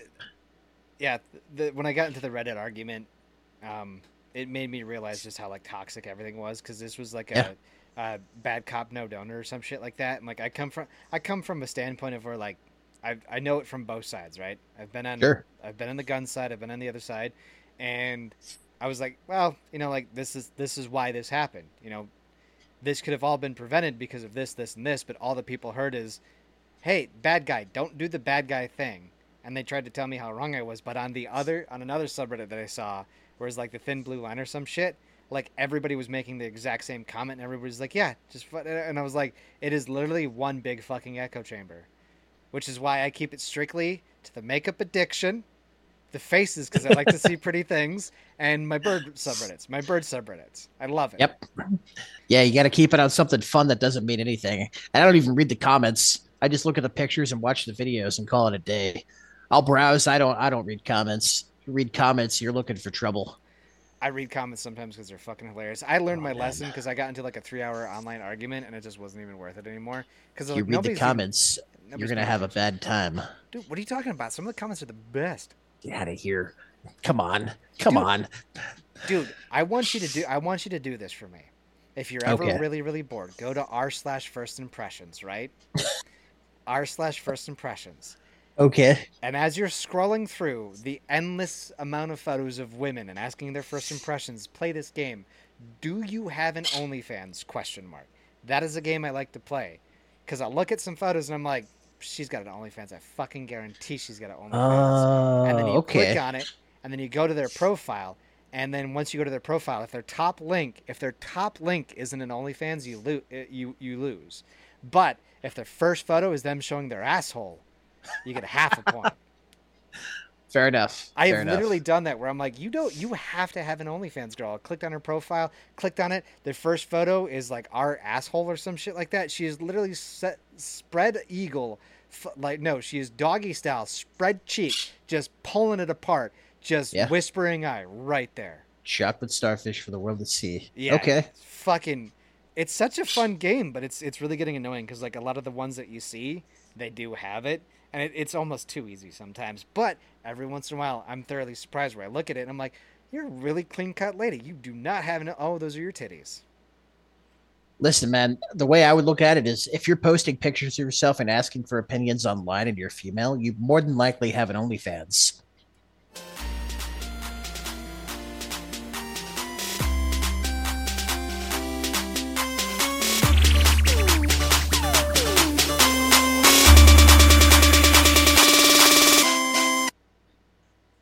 yeah the, when i got into the reddit argument um it made me realize just how like toxic everything was because this was like a, a Bad Cop No Donut or some shit like that. And like i come from i come from a standpoint of where like i i know it from both sides right? I've been on Sure. i've been on the gun side i've been on the other side. And i was like well you know like this is this is why this happened you know? This could have all been prevented because of this this and this but all the people heard is hey bad guy don't do the bad guy thing. And they tried to tell me how wrong I was. But on the other, on another subreddit that I saw, where it's like the thin blue line or some shit, like everybody was making the exact same comment, and everybody's like, "Yeah, just," fu-" and I was like, "It is literally one big fucking echo chamber," which is why I keep it strictly to the makeup addiction, the faces because I like to see pretty things, and my bird subreddits, my bird subreddits. I love it. Yep. Yeah, you got to keep it on something fun that doesn't mean anything. I don't even read the comments. I just look at the pictures and watch the videos and call it a day. I'll browse. I don't. I don't read comments. You read comments, you're looking for trouble. I read comments sometimes because they're fucking hilarious. I learned Oh, my man. lesson because I got into like a three-hour online argument, and it just wasn't even worth it anymore. Because You like, read the nobody's even- comments, you're gonna have a bad time. Dude, what are you talking about? Some of the comments are the best. Get out of here. Come on. Come Dude. on. Dude, I want you to do. I want you to do this for me. If you're ever Okay. really, really bored, go to r slash first impressions, right? r slash first impressions. Okay. And as you're scrolling through the endless amount of photos of women and asking their first impressions, play this game. Do you have an OnlyFans? Question mark. That is a game I like to play because I look at some photos and I'm like, she's got an OnlyFans. I fucking guarantee she's got an OnlyFans. and then Uh, you okay. click on it, and then you go to their profile, and then once you go to their profile, if their top link, if their top link isn't an OnlyFans, you lose. You you lose. But if their first photo is them showing their asshole, you get half a point. Fair enough. I Fair have enough. literally done that where I'm like, you don't, you have to have an OnlyFans girl. I clicked on her profile, clicked on it. The first photo is like our asshole or some shit like that. She is literally set, spread eagle, f- like no, she is doggy style, spread cheek, just pulling it apart, just Yeah. whispering eye right there. chocolate starfish for the world to see. Yeah. Okay. it's fucking. It's such a fun game, but it's it's really getting annoying because like a lot of the ones that you see, they do have it, and it, it's almost too easy sometimes. But every once in a while, I'm thoroughly surprised where I look at it and I'm like, "You're a really clean cut lady. You do not have an oh, those are your titties." Listen, man, the way I would look at it is if you're posting pictures of yourself and asking for opinions online and you're female, you more than likely have an OnlyFans.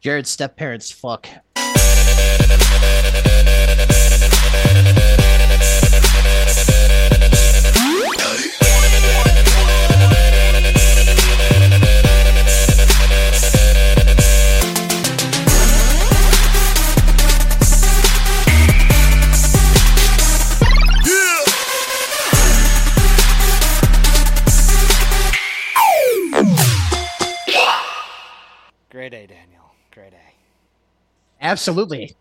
Jared's step parents fuck. Grade A, Daniel. Grade A. Absolutely.